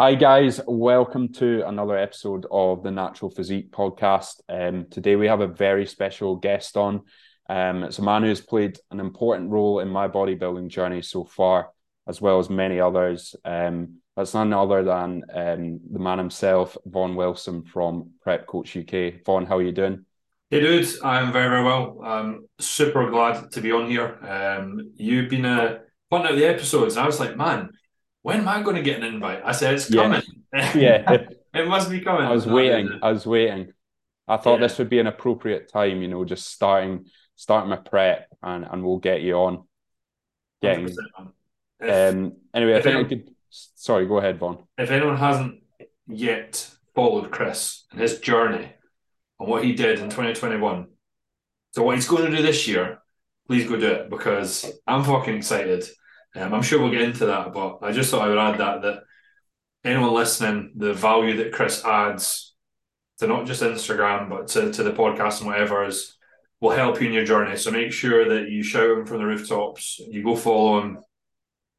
Hi, guys. Welcome to another episode of the Natural Physique podcast. Um, today, we have a very special guest on. Um, it's a man who's played an important role in my bodybuilding journey so far, as well as many others. Um, that's none other than um, the man himself, Vaughan Wilson from Prep Coach UK. Vaughan, how are you doing? Hey, dude. I'm very, very well. I'm super glad to be on here. Um, you've been uh, pointing out the episodes, and I was like, man when am I going to get an invite? I said, it's coming. Yeah. yeah. it must be coming. I was waiting. I was waiting. I thought yeah. this would be an appropriate time, you know, just starting starting my prep and, and we'll get you on. Getting if, um anyway, I think anyone, I could sorry, go ahead, Vaughan. If anyone hasn't yet followed Chris and his journey and what he did in 2021, so what he's going to do this year, please go do it because I'm fucking excited. Um, I'm sure we'll get into that, but I just thought I would add that that anyone listening, the value that Chris adds to not just Instagram but to, to the podcast and whatever is will help you in your journey. So make sure that you shout him from the rooftops, you go follow him,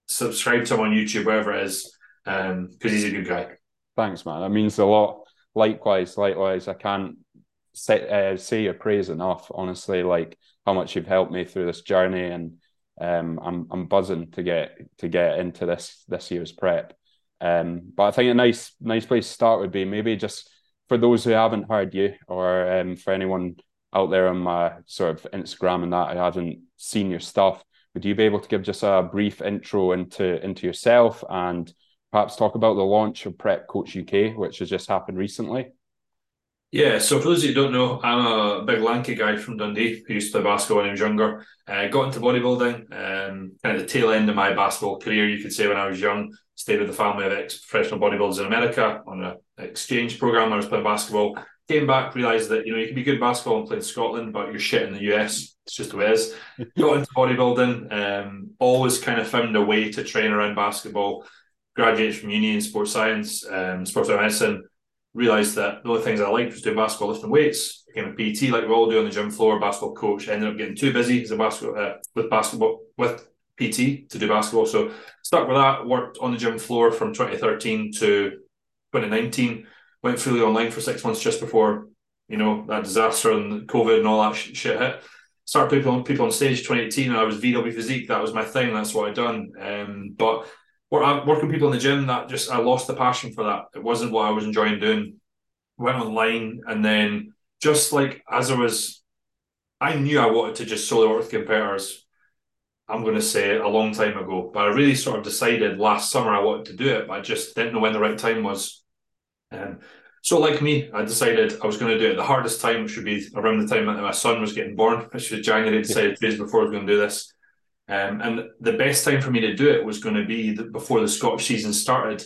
subscribe to him on YouTube, wherever it is, because um, he's a good guy. Thanks, man. That means a lot. Likewise, likewise. I can't say, uh, say your praise enough. Honestly, like how much you've helped me through this journey and um, I'm I'm buzzing to get to get into this this year's prep. Um, but I think a nice nice place to start would be maybe just for those who haven't heard you, or um, for anyone out there on my sort of Instagram and that I haven't seen your stuff. Would you be able to give just a brief intro into into yourself and perhaps talk about the launch of Prep Coach UK, which has just happened recently? Yeah, so for those of you who don't know, I'm a big lanky guy from Dundee who used to play basketball when I was younger. Uh, got into bodybuilding, um, kind of the tail end of my basketball career, you could say, when I was young. Stayed with the family of ex professional bodybuilders in America on an exchange program. I was playing basketball. Came back, realised that you know you can be good basketball and play in Scotland, but you're shit in the US. It's just the way it is. got into bodybuilding. Um, always kind of found a way to train around basketball. Graduated from uni in sports science, um, sports medicine realised that the only things I liked was doing basketball, lifting weights. Became a PT like we all do on the gym floor. Basketball coach. Ended up getting too busy as a basketball uh, with basketball with PT to do basketball. So stuck with that. Worked on the gym floor from 2013 to 2019. Went fully online for six months just before you know that disaster and COVID and all that shit hit. Started people on people on stage 2018. And I was VW physique. That was my thing. That's what I'd done. Um, but working people in the gym that just I lost the passion for that. It wasn't what I was enjoying doing. Went online and then just like as I was, I knew I wanted to just solely work with competitors. I'm going to say it a long time ago, but I really sort of decided last summer I wanted to do it, but I just didn't know when the right time was. Um, so, like me, I decided I was going to do it the hardest time, which would be around the time that my son was getting born, which was January. I decided days before I was going to do this. Um, and the best time for me to do it was going to be the, before the Scottish season started,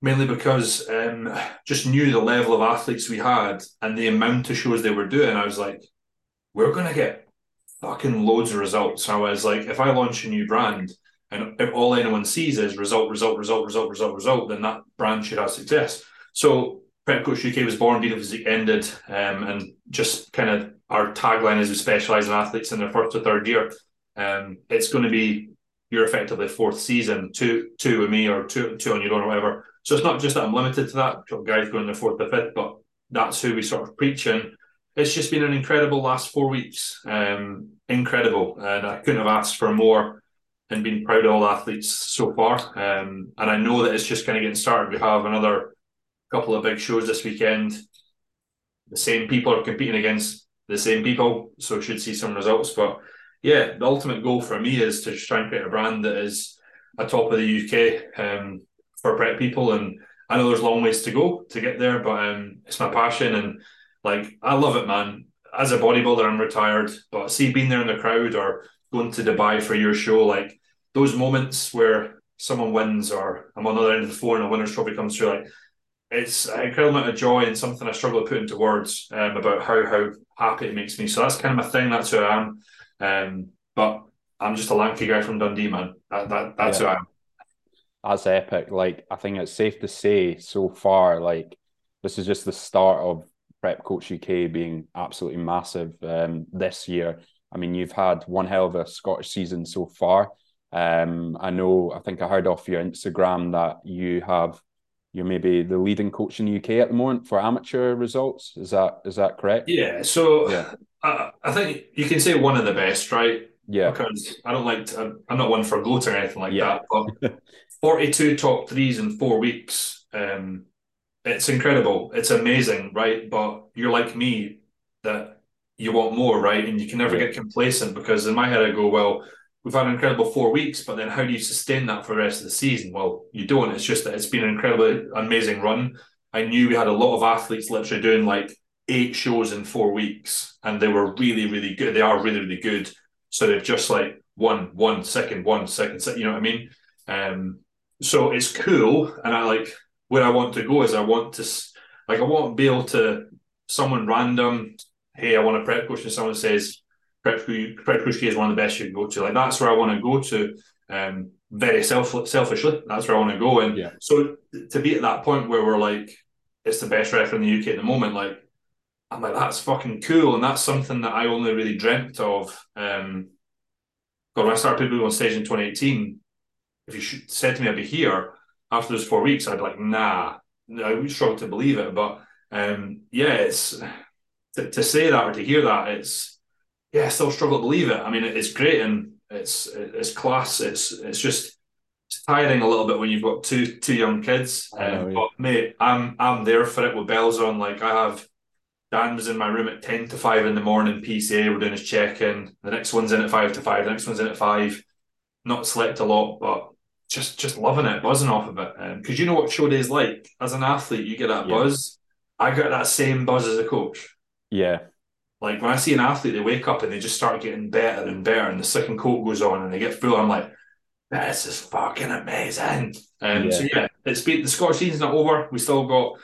mainly because um, just knew the level of athletes we had and the amount of shows they were doing. I was like, we're going to get fucking loads of results. So I was like, if I launch a new brand and if all anyone sees is result, result, result, result, result, result, then that brand should have success. So Prep Coach UK was born, Beat Physique ended, um, and just kind of our tagline is we specialize in athletes in their first to third year. Um, it's going to be you're effectively fourth season, two two with me or two two on your own or whatever. So it's not just that I'm limited to that. Guys going the fourth or fifth, but that's who we sort of preach and it's just been an incredible last four weeks. Um, incredible, and I couldn't have asked for more. And been proud of all athletes so far. Um, and I know that it's just kind of getting started. We have another couple of big shows this weekend. The same people are competing against the same people, so should see some results. But yeah, the ultimate goal for me is to try and create a brand that is a top of the UK um, for prep people. And I know there's long ways to go to get there, but um, it's my passion and like I love it, man. As a bodybuilder, I'm retired, but see being there in the crowd or going to Dubai for your show, like those moments where someone wins or I'm on the other end of the floor and a winner's trophy comes through, like it's an incredible amount of joy and something I struggle to put into words um, about how how happy it makes me. So that's kind of my thing. That's who I am. Um, but I'm just a lanky guy from Dundee, man. That, that that's yeah. who I am. That's epic. Like I think it's safe to say so far, like this is just the start of Prep Coach UK being absolutely massive um, this year. I mean, you've had one hell of a Scottish season so far. Um, I know. I think I heard off your Instagram that you have you're maybe the leading coach in the UK at the moment for amateur results. Is that is that correct? Yeah. So yeah. I, I think you can say one of the best, right? Yeah. Because I don't like to, I'm not one for goat or anything like yeah. that. But 42 top threes in four weeks. Um, it's incredible. It's amazing, right? But you're like me that you want more, right? And you can never yeah. get complacent because in my head I go, well, we've had an incredible four weeks, but then how do you sustain that for the rest of the season? Well, you don't. It's just that it's been an incredibly amazing run. I knew we had a lot of athletes literally doing like eight shows in four weeks, and they were really, really good. They are really, really good. So they've just like one, one second, one second, second you know what I mean? Um, so it's cool, and I like where I want to go is I want to like I want to be able to someone random, hey, I want a prep coach, and someone says prep prep is one of the best you can go to. Like that's where I want to go to. Um, very self selfishly, that's where I want to go. And yeah. so to be at that point where we're like, it's the best ref in the UK at the moment, like I'm like, that's fucking cool. And that's something that I only really dreamt of. Um, God, when I started people on stage in 2018, if you said to me I'd be here after those four weeks, I'd be like, nah, I would struggle to believe it. But um, yeah, it's to, to say that or to hear that, it's yeah, I still struggle to believe it. I mean, it's great and it's it's class. It's it's just it's tiring a little bit when you've got two two young kids. Know, um, But mate, I'm I'm there for it with bells on. Like I have Dan was in my room at ten to five in the morning. PCA, we're doing his check in. The next one's in at five to five. The next one's in at five. Not slept a lot, but just just loving it, buzzing off of it. Because um, you know what show days like. As an athlete, you get that yeah. buzz. I got that same buzz as a coach. Yeah, like when I see an athlete, they wake up and they just start getting better and better, and the second coat goes on and they get full. I'm like, this is fucking amazing. Um, yeah. So yeah, it's been the Scottish season's not over. We still got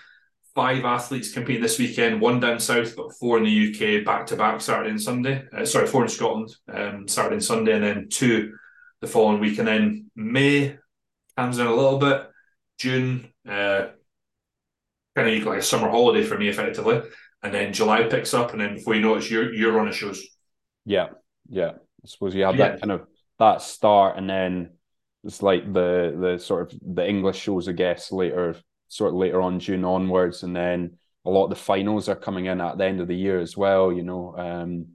five athletes competing this weekend. One down south, but four in the UK, back to back Saturday and Sunday. Uh, sorry, four in Scotland, um, Saturday and Sunday, and then two the following week. And then May comes in a little bit. June, uh, kind of like a summer holiday for me, effectively and then July picks up, and then before you know it, you're you're on a shows. Yeah, yeah. I suppose you have yeah. that kind of that start, and then it's like the the sort of the English shows, I guess, later, sort of later on June onwards, and then a lot of the finals are coming in at the end of the year as well. You know, um,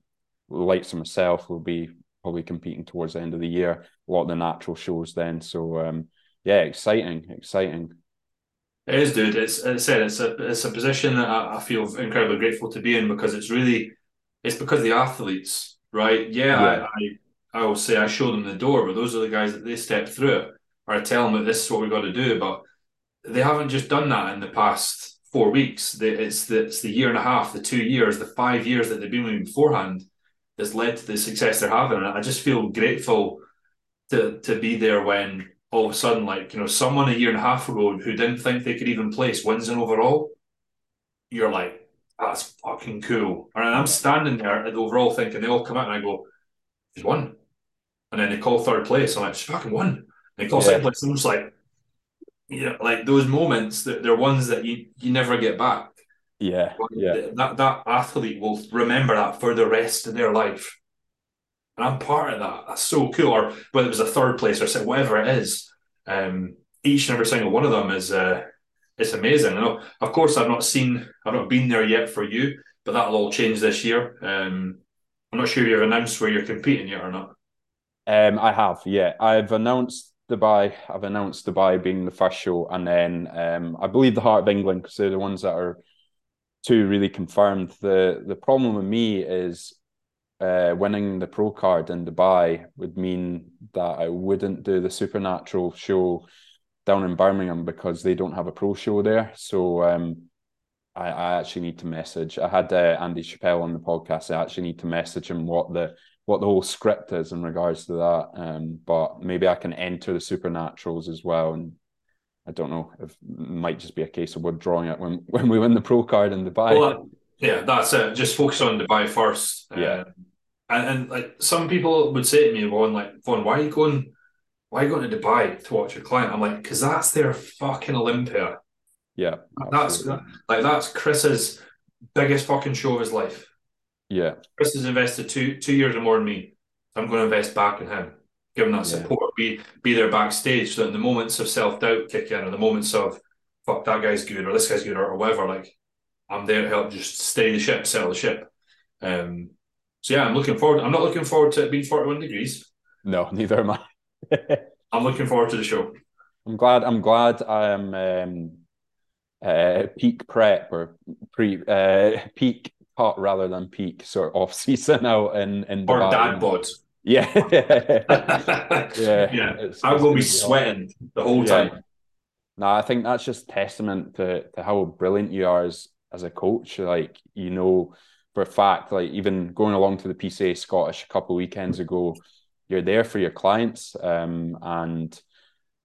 likes of myself will be probably competing towards the end of the year. A lot of the natural shows then. So um, yeah, exciting, exciting. It is, dude. It's, as I said, it's a it's a position that I, I, feel incredibly grateful to be in because it's really it's because the athletes, right? Yeah, yeah. I, I, I will say I show them the door, but those are the guys that they step through it, or I tell them that this is what we've got to do. But they haven't just done that in the past four weeks. They, it's the it's the year and a half, the two years, the five years that they've been with me beforehand that's led to the success they're having, and I just feel grateful to to be there when all of a sudden, like, you know, someone a year and a half ago who didn't think they could even place wins in overall, you're like, that's fucking cool. And I'm standing there at the overall thinking they all come out and I go, he's won. And then they call third place. I'm like, she's fucking won. And they call yeah. second place. I'm just like, you know, like those moments that they're ones that you, you never get back. Yeah. Yeah. That that athlete will remember that for the rest of their life and I'm part of that. That's so cool. Or whether it was a third place or whatever it is, um, each and every single one of them is uh, it's amazing. know, of course, I've not seen, I've not been there yet for you, but that'll all change this year. Um, I'm not sure you've announced where you're competing yet or not. Um, I have, yeah. I've announced Dubai. I've announced Dubai being the first show, and then um, I believe the Heart of England because they're the ones that are two really confirmed. The the problem with me is uh, winning the pro card in Dubai would mean that I wouldn't do the Supernatural show down in Birmingham because they don't have a pro show there. So um, I, I, actually need to message. I had uh, Andy Chappelle on the podcast. I actually need to message him what the what the whole script is in regards to that. Um, but maybe I can enter the Supernaturals as well. And I don't know if it might just be a case of withdrawing it when when we win the pro card in Dubai. Well, yeah, that's it. Just focus on Dubai first. Yeah. Um, and, and like some people would say to me, Vaughan, like, Vaughan, why are you going why are you going to Dubai to watch your client? I'm like, because that's their fucking Olympia. Yeah. That's like that's Chris's biggest fucking show of his life. Yeah. Chris has invested two two years or more in me. I'm going to invest back in him, give him that support, be be there backstage so that the moments of self doubt kick in or the moments of fuck that guy's good or this guy's good or, or whatever. Like I'm there to help just steady the ship, settle the ship. Um, so yeah, I'm looking forward. I'm not looking forward to it being 41 degrees. No, neither am I. I'm looking forward to the show. I'm glad. I'm glad I am um, uh, peak prep or pre uh, peak cut rather than peak sort of off season out in in or dad bod. Yeah, yeah, yeah. It's, I will be sweating hard. the whole yeah. time. No, I think that's just testament to, to how brilliant you are as as a coach. Like you know for a fact, like even going along to the PCA Scottish a couple of weekends ago, you're there for your clients, um, and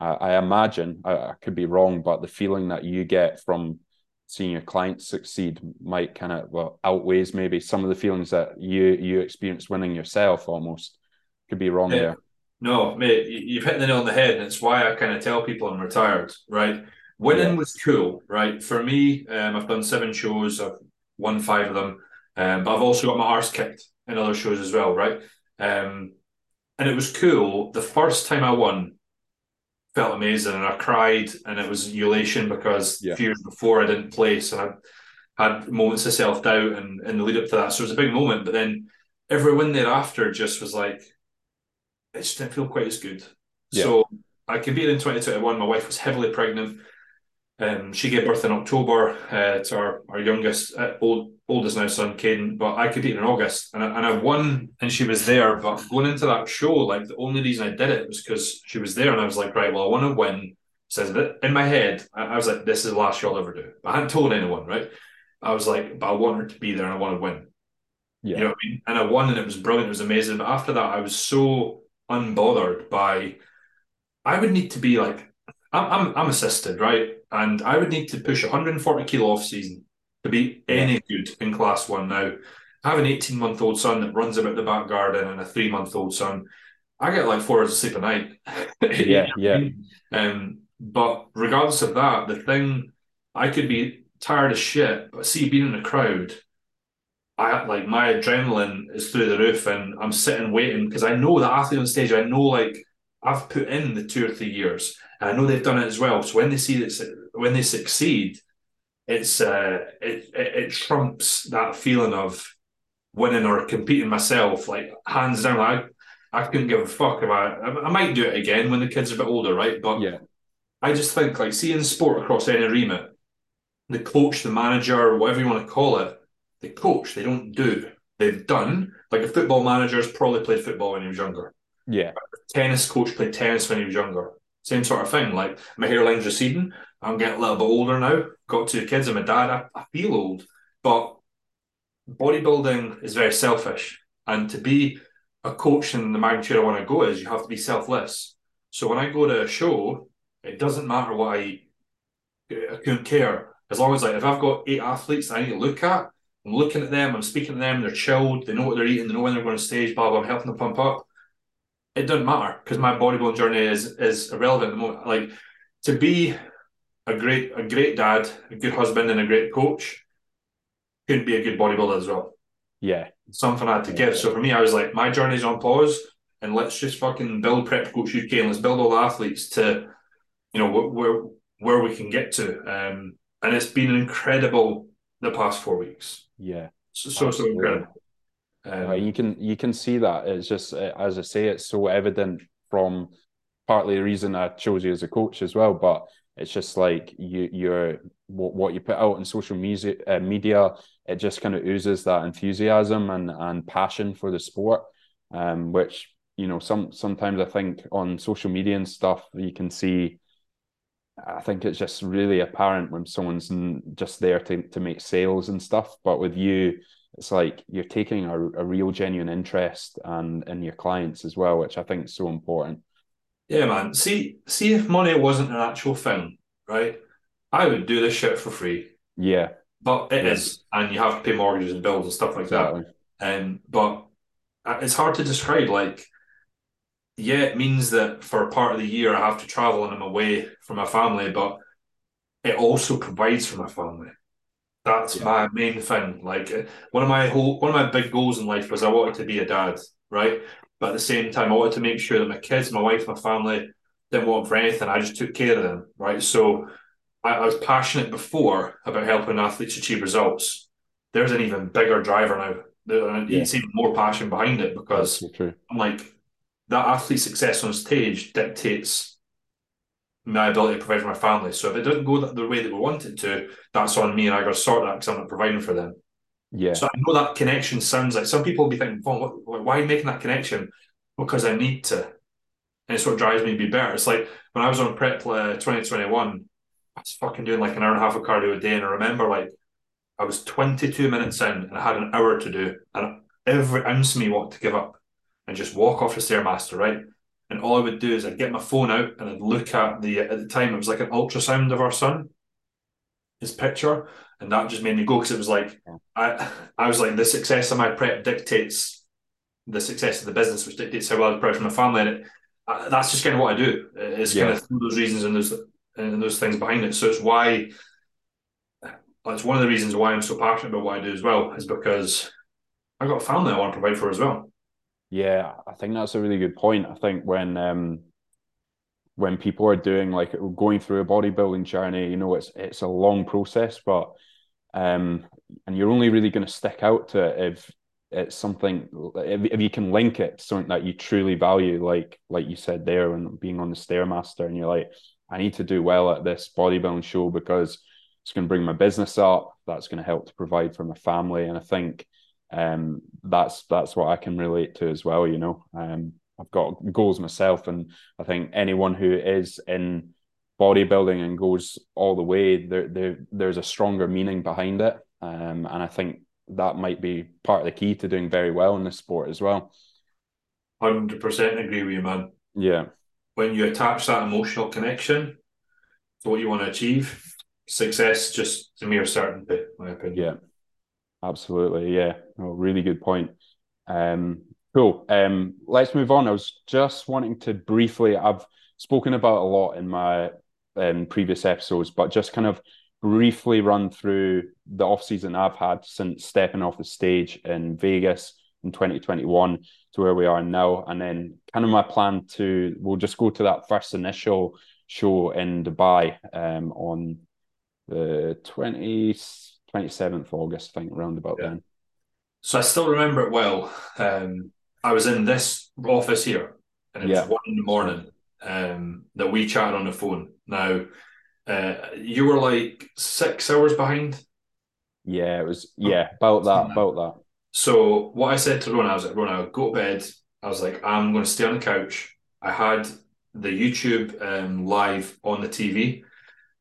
I, I imagine I, I, could be wrong, but the feeling that you get from seeing your clients succeed might kind of well outweighs maybe some of the feelings that you you experience winning yourself almost. Could be wrong yeah. there. No mate you've hit the nail on the head and it's why i kind of tell people i'm retired right? Winning yeah. was cool right? For me um, i've done seven shows i've won five of them um, but i've also got my arse kicked in other shows as well right um, and it was cool the first time i won felt amazing and I cried and it was elation because yeah. a few years before I didn't place and I had moments of self doubt and in the lead up to that. So it was a big moment. But then every win thereafter just was like it just didn't feel quite as good. Yeah. So I competed in 2021. My wife was heavily pregnant. Um, she gave birth in October uh, to our, our youngest, uh, old, oldest now son, Caden. But I competed in August and I, and I won and she was there. But going into that show, like the only reason I did it was because she was there and I was like, right, well, I want to win. Says that in my head, I, I, was like, this is the last show I'll ever do. But I hadn't told anyone, right? I was like, but I want her to be there and I want to win. Yeah. You know what I mean? And I won and it was brilliant. It was amazing. But after that, I was so unbothered by, I would need to be like, I'm, I'm, I'm assisted, right? And I would need to push 140 kilo off season to be any good in class one now. I have an 18 month old son that runs about the back garden and a three month old son. I get like four hours of sleep a night. yeah, yeah. Um, but regardless of that, the thing I could be tired as shit, but see being in a crowd, I like my adrenaline is through the roof, and I'm sitting waiting because I know the athlete on stage. I know like I've put in the two or three years, and I know they've done it as well. So when they see that when they succeed, it's uh, it, it, it trumps that feeling of winning or competing myself. Like hands down, like I, I couldn't give a fuck about. I, I might do it again when the kids are a bit older, right? But yeah, I just think like seeing sport across any remit, the coach, the manager, whatever you want to call it, the coach, they don't do. They've done like a football manager's probably played football when he was younger. Yeah. tennis coach played tennis when he was younger. Same sort of thing. Like my hairline's receding. I'm getting a little bit older now. Got two kids. and my dad. I, I feel old, but bodybuilding is very selfish. And to be a coach in the magnitude I want to go is you have to be selfless. So when I go to a show, it doesn't matter what I eat. I couldn't care. As long as like if I've got eight athletes I need to look at, I'm looking at them, I'm speaking to them, they're chilled, they know what they're eating, they know when they're going to stage, blah blah, I'm helping them pump up. It doesn't matter because my bodybuilding journey is is irrelevant at the moment. Like to be a great a great dad, a good husband, and a great coach could be a good bodybuilder as well. Yeah, something I had to give. So for me, I was like, my journey's on pause, and let's just fucking build Prep Coach UK and let's build all the athletes to, you know, where where we can get to. Um, and it's been incredible the past four weeks. Yeah, so so, so incredible. Um, you can you can see that. It's just as I say, it's so evident from partly the reason I chose you as a coach as well, but it's just like you you're what, what you put out in social media uh, media it just kind of oozes that enthusiasm and and passion for the sport um which you know some sometimes i think on social media and stuff you can see i think it's just really apparent when someone's just there to, to make sales and stuff but with you it's like you're taking a, a real genuine interest and in your clients as well which i think is so important yeah, man. See, see if money wasn't an actual thing, right? I would do this shit for free. Yeah. But it is, and you have to pay mortgages and bills and stuff like exactly. that. Um, but uh, it's hard to describe. Like, yeah, it means that for a part of the year I have to travel and I'm away from my family, but it also provides for my family. That's yeah. my main thing. Like uh, one of my whole one of my big goals in life was I wanted to be a dad, right? But at the same time, I wanted to make sure that my kids, my wife, my family didn't want for anything. I just took care of them, right? So I, I, was passionate before about helping athletes achieve results. There's an even bigger driver now. There's yeah. even more passion behind it because I'm like that athlete success on stage dictates my ability to provide for my family. So if it doesn't go the way that we want it to, that's on me, and I got to sort that because I'm not providing for them. Yeah. So I know that connection sounds like some people will be thinking, well, why are you making that connection? Because I need to. And it's what drives me to be better. It's like when I was on prep uh, 2021, I was fucking doing like an hour and a half of cardio a day. And I remember like I was 22 minutes in and I had an hour to do. And every ounce of me wanted to give up and just walk off the Stairmaster, right? And all I would do is I'd get my phone out and I'd look at the, at the time, it was like an ultrasound of our son, his picture and that just made me go because it was like I I was like the success of my prep dictates the success of the business, which dictates how well I prepare for my family, and it, uh, that's just kind of what I do. It's yeah. kind of those reasons and those and those things behind it. So it's why it's one of the reasons why I'm so passionate about what I do as well is because I've got a family I want to provide for as well. Yeah, I think that's a really good point. I think when um, when people are doing like going through a bodybuilding journey, you know, it's it's a long process, but um, and you're only really going to stick out to it if it's something if, if you can link it to something that you truly value, like like you said there, when being on the stairmaster, and you're like, I need to do well at this bodybuilding show because it's going to bring my business up. That's going to help to provide for my family, and I think um, that's that's what I can relate to as well. You know, um, I've got goals myself, and I think anyone who is in bodybuilding and goes all the way, there, there there's a stronger meaning behind it, um, and I think that might be part of the key to doing very well in this sport as well. Hundred percent agree with you, man. Yeah. When you attach that emotional connection to what you want to achieve, success just a mere certainty, my opinion. Yeah. Absolutely. Yeah. Oh, really good point. Um, Cool. Um, let's move on. I was just wanting to briefly, I've spoken about a lot in my um, previous episodes, but just kind of briefly run through the off season I've had since stepping off the stage in Vegas in 2021 to where we are now. And then kind of my plan to, we'll just go to that first initial show in Dubai um, on the 20, 27th August, I think, around about yeah. then. So I still remember it well. Um, I was in this office here, and it yeah. was one in the morning um, that we chatted on the phone. Now, uh, you were like six hours behind. Yeah, it was. Yeah, about that, about that. So what I said to Rona, I was like, Rona, go to bed. I was like, I'm going to stay on the couch. I had the YouTube um, live on the TV,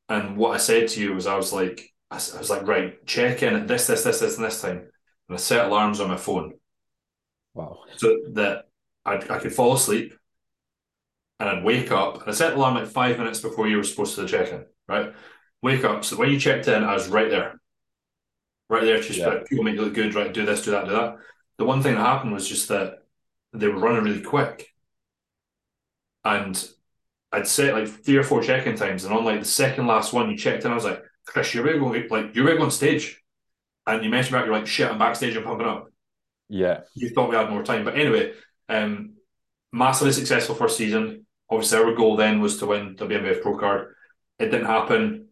and what I said to you was, I was like, I, I was like, right, check in at this, this, this, this, and this time, and I set alarms on my phone. Wow. So that i I could fall asleep and I'd wake up. And I set the alarm like five minutes before you were supposed to check in, right? Wake up. So when you checked in, I was right there. Right there, just yeah. people make you look good, right? Do this, do that, do that. The one thing that happened was just that they were running really quick. And I'd set like three or four check-in times, and on like the second last one, you checked in. I was like, "Chris, you're ready going like you're ready on stage," and you mentioned about you're like, "Shit, I'm backstage, I'm pumping up." Yeah. You thought we had more time. But anyway, um, massively successful first season. Obviously, our goal then was to win WNBF Pro card. It didn't happen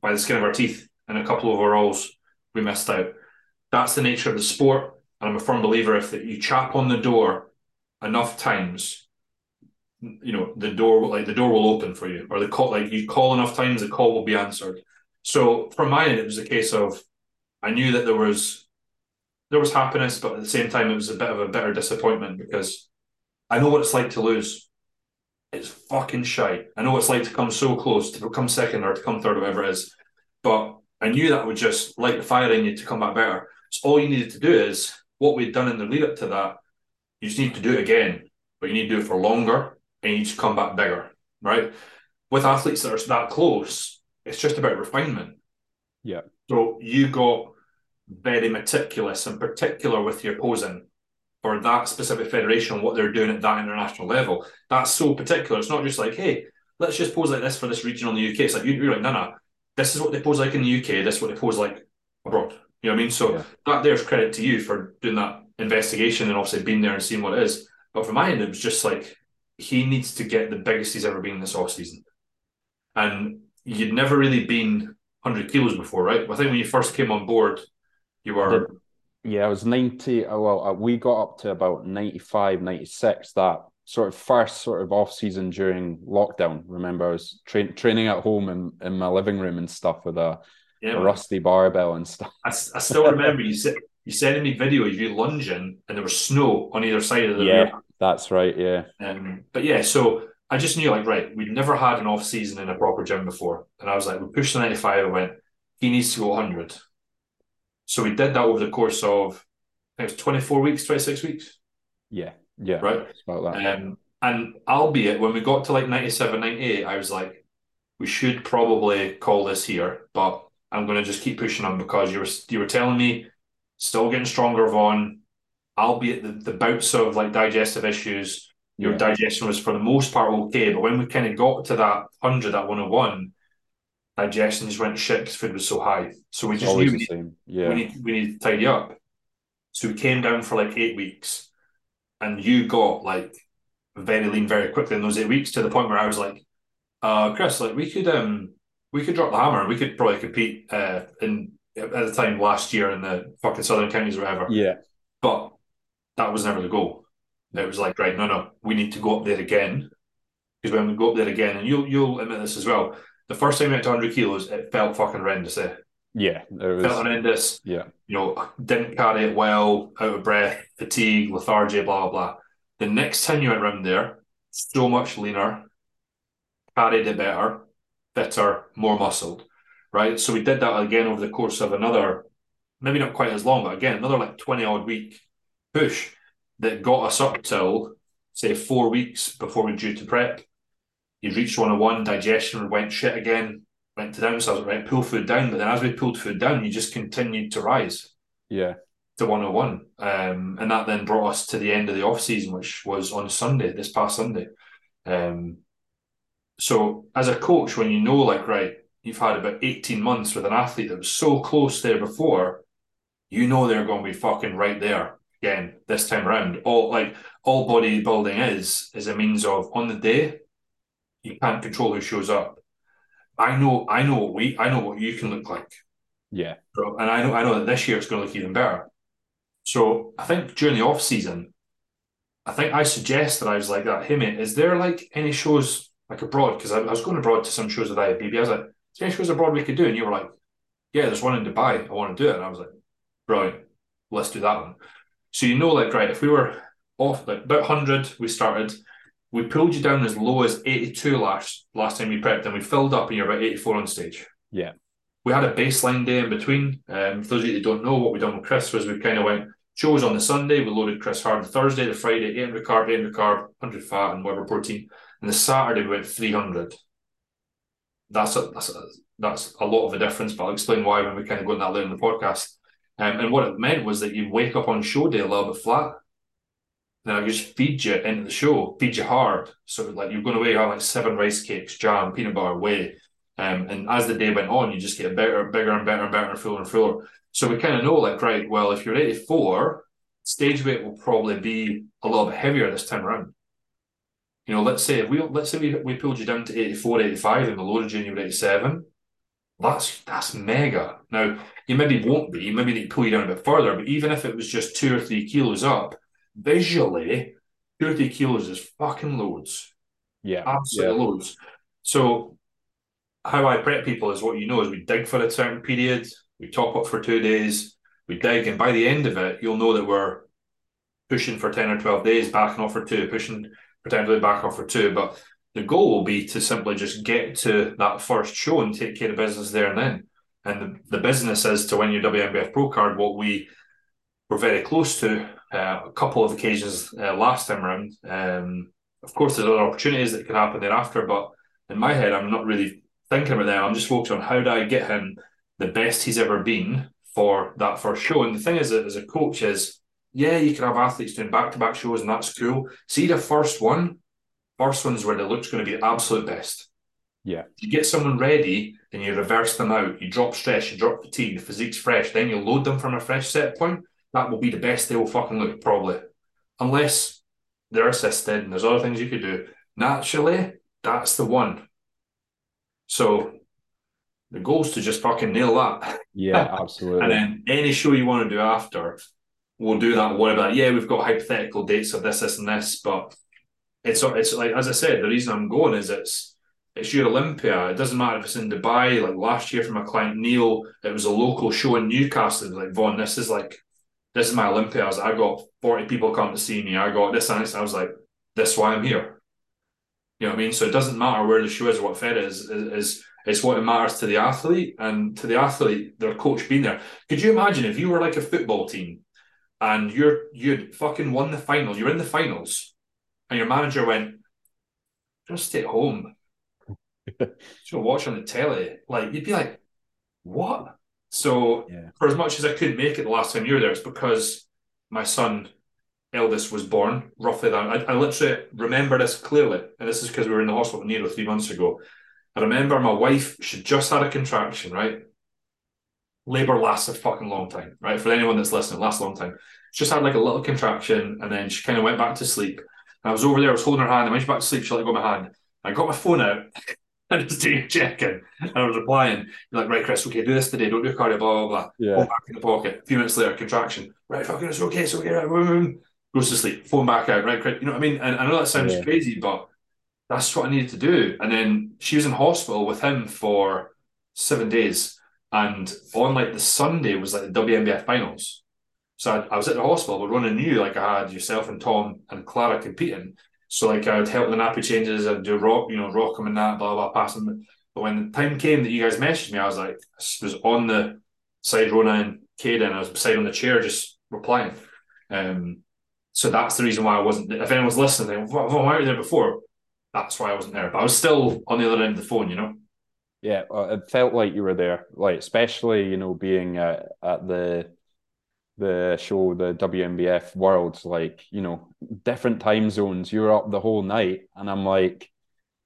by the skin of our teeth. And a couple of overalls, we missed out. That's the nature of the sport. And I'm a firm believer if that you chap on the door enough times, you know, the door like the door will open for you. Or the call like you call enough times, the call will be answered. So from my end, it was a case of I knew that there was there was happiness, but at the same time, it was a bit of a bitter disappointment because I know what it's like to lose. It's fucking shy. I know what it's like to come so close, to become second or to come third, whatever it is. But I knew that would just light the fire in you to come back better. So all you needed to do is what we'd done in the lead up to that. You just need to do it again, but you need to do it for longer and you just come back bigger, right? With athletes that are that close, it's just about refinement. Yeah. So you got very meticulous and particular with your posing for that specific federation, what they're doing at that international level. That's so particular. It's not just like, hey, let's just pose like this for this region in the UK. It's like you're like, no, no, this is what they pose like in the UK. This is what they pose like abroad. You know what I mean? So yeah. that there's credit to you for doing that investigation and obviously being there and seeing what it is. But for my end, it was just like he needs to get the biggest he's ever been this off season. And you'd never really been 100 kilos before, right? I think when you first came on board, you were. Yeah, I was 90. Uh, well, uh, we got up to about 95, 96 that sort of first sort of off season during lockdown. Remember, I was tra- training at home in, in my living room and stuff with a, yeah, a rusty barbell and stuff. I, I still remember you said you sending me video of you lunging and there was snow on either side of the yeah, that's right. Yeah. Um, but yeah, so I just knew like right, we'd never had an off season in a proper gym before, and I was like, we pushed the ninety five. I went, he needs to go hundred. So we did that over the course of I think it was twenty four weeks, twenty six weeks. Yeah, yeah, right. about that. Um, and albeit when we got to like 97, 98, I was like, we should probably call this here, but I'm going to just keep pushing on because you were you were telling me still getting stronger, Vaughan, albeit the, the bouts of like digestive issues your yeah. digestion was for the most part okay. But when we kind of got to that 100, that 101, digestion just went shit because food was so high. So we just knew we, need, yeah. we, need, we need to tidy up. So we came down for like eight weeks and you got like very lean very quickly in those eight weeks to the point where I was like, uh, Chris, like we could um we could drop the hammer. We could probably compete uh in at the time last year in the fucking southern counties or whatever. Yeah. But that was never the goal. It was like, right, no, no, we need to go up there again. Because when we go up there again, and you'll you'll admit this as well, the first time we went to 100 kilos, it felt fucking horrendous. Eh? Yeah, it was, felt horrendous. Yeah, you know, didn't carry it well, out of breath, fatigue, lethargy, blah blah blah. The next time you went around there, so much leaner, carried it better, fitter, more muscled, right? So we did that again over the course of another, maybe not quite as long, but again another like twenty odd week push that got us up till say four weeks before we were due to prep. You reached 101, digestion went shit again, went to down. So I was right, pull food down. But then as we pulled food down, you just continued to rise. Yeah. To 101. Um, and that then brought us to the end of the off season, which was on Sunday, this past Sunday. Um, so as a coach, when you know, like, right, you've had about 18 months with an athlete that was so close there before, you know they're going to be fucking right there again this time around. All like all bodybuilding is is a means of on the day you can't control who shows up. I know I know what we I know what you can look like. Yeah. And I know I know that this year it's going to look even better. So I think during the off season, I think I suggested I was like that. Hey mate, is there like any shows like abroad? Because I, I, was going abroad to some shows with IFBB. I was like, is there any shows abroad we could do? And you were like, Yeah, there's one in Dubai. I want to do it. And I was like, Brilliant. Let's do that one. So you know, like, right, if we were off like about 100, we started, we pulled you down as low as 82 last last time we prepped, and we filled up and you're about 84 on stage. Yeah. We had a baseline day in between. Um, for those of you that don't know, what we done with Chris was we kind of went shows on the Sunday, we loaded Chris hard the Thursday, the Friday, 800 carb, 800 carb, 100 fat, and whatever protein. And the Saturday, we went 300. That's a, that's a, that's a lot of a difference, but I'll explain why when we kind of go in that later in the podcast. Um, and what it meant was that you'd wake up on show day a little bit flat. Now you just feed you into the show, feed you hard. So like you're going away, you have like seven rice cakes, jam, peanut butter, whey. Um, and as the day went on, you just get better, bigger and better and better and fuller and fuller. So we kind of know like, right, well, if you're 84, stage weight will probably be a little bit heavier this time around. You know, let's say if we let's say we, we pulled you down to 84, 85 and we loaded you and you were 87, that's that's mega. Now you maybe won't be, maybe they pull you down a bit further, but even if it was just two or three kilos up, visually, two or three kilos is fucking loads. Yeah. Absolutely yeah. loads. So how I prep people is what you know is we dig for a certain period, we top up for two days, we dig, and by the end of it, you'll know that we're pushing for 10 or 12 days, backing off for two, pushing potentially back off for two. But the goal will be to simply just get to that first show and take care of business there and then. And the, the business is to win your WNBF Pro card, what we were very close to uh, a couple of occasions uh, last time around. Um, of course, there's other opportunities that can happen thereafter, but in my head, I'm not really thinking about them. I'm just focused on how do I get him the best he's ever been for that first show. And the thing is, as a coach, is yeah, you can have athletes doing back to back shows, and that's cool. See the first one, First one's where the look's going to be absolute best. Yeah. You get someone ready, then you reverse them out. You drop stress, you drop fatigue, the physique's fresh. Then you load them from a fresh set point. That will be the best they will fucking look, probably. Unless they're assisted and there's other things you could do. Naturally, that's the one. So The goal is to just fucking nail that. Yeah, absolutely. and then any show you want to do after, we'll do that. Whatever. about, yeah, we've got hypothetical dates of this, this, and this, but it's it's like as I said, the reason I'm going is it's it's your Olympia. It doesn't matter if it's in Dubai. Like last year for my client Neil, it was a local show in Newcastle. Like Vaughan, this is like this is my Olympia. I, was, I got 40 people come to see me. I got this and this. I was like, this is why I'm here. You know what I mean? So it doesn't matter where the show is or what fed is, is, it's what it matters to the athlete and to the athlete, their coach being there. Could you imagine if you were like a football team and you're you'd fucking won the final, you're in the finals, and your manager went, just stay home. just watch on the telly. Like you'd be like, what? So yeah. for as much as I couldn't make it the last time you were there, it's because my son eldest was born roughly that. I, I literally remember this clearly, and this is because we were in the hospital with Nero three months ago. I remember my wife, she just had a contraction, right? Labor lasts a fucking long time, right? For anyone that's listening, lasts a long time. She just had like a little contraction, and then she kind of went back to sleep. And I was over there, I was holding her hand, and when she went back to sleep, she let go of my hand. I got my phone out, and just doing checking. And I was replying, You're like, right, Chris, okay, do this today, don't do cardio, blah, blah, blah. Yeah. Phone back in the pocket. A few minutes later, contraction. Right, fucking, it's okay, it's okay, right, boom, boom. Goes to sleep, phone back out, right, Chris. You know what I mean? And I know that sounds yeah. crazy, but that's what I needed to do. And then she was in hospital with him for seven days. And on like the Sunday was like the WNBF finals. So I, I was at the hospital, but Rona knew like I had yourself and Tom and Clara competing. So like I would help the nappy changes, I'd do rock, you know, rock them and that, blah blah, pass them. But when the time came that you guys messaged me, I was like, I was on the side Rona and Kaden, I was beside on the chair just replying. Um, so that's the reason why I wasn't. If anyone's listening, why, why were you there before? That's why I wasn't there. But I was still on the other end of the phone, you know. Yeah, it felt like you were there, like especially you know being at, at the the show, the WNBF Worlds, like, you know, different time zones. You were up the whole night. And I'm like,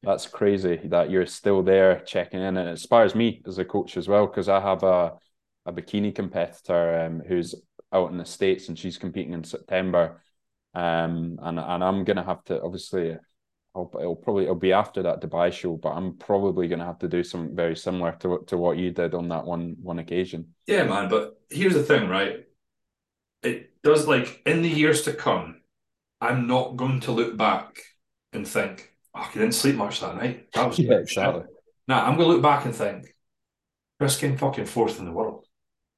that's crazy that you're still there checking in. And it inspires me as a coach as well, because I have a, a bikini competitor um, who's out in the States and she's competing in September. Um, and, and I'm going to have to, obviously, I'll, it'll probably it'll be after that Dubai show, but I'm probably going to have to do something very similar to to what you did on that one one occasion. Yeah, man. But here's the thing, right? It does like in the years to come, I'm not going to look back and think, oh, I didn't sleep much that night. That was yeah, exactly. Now I'm going to look back and think, Chris came fucking fourth in the world.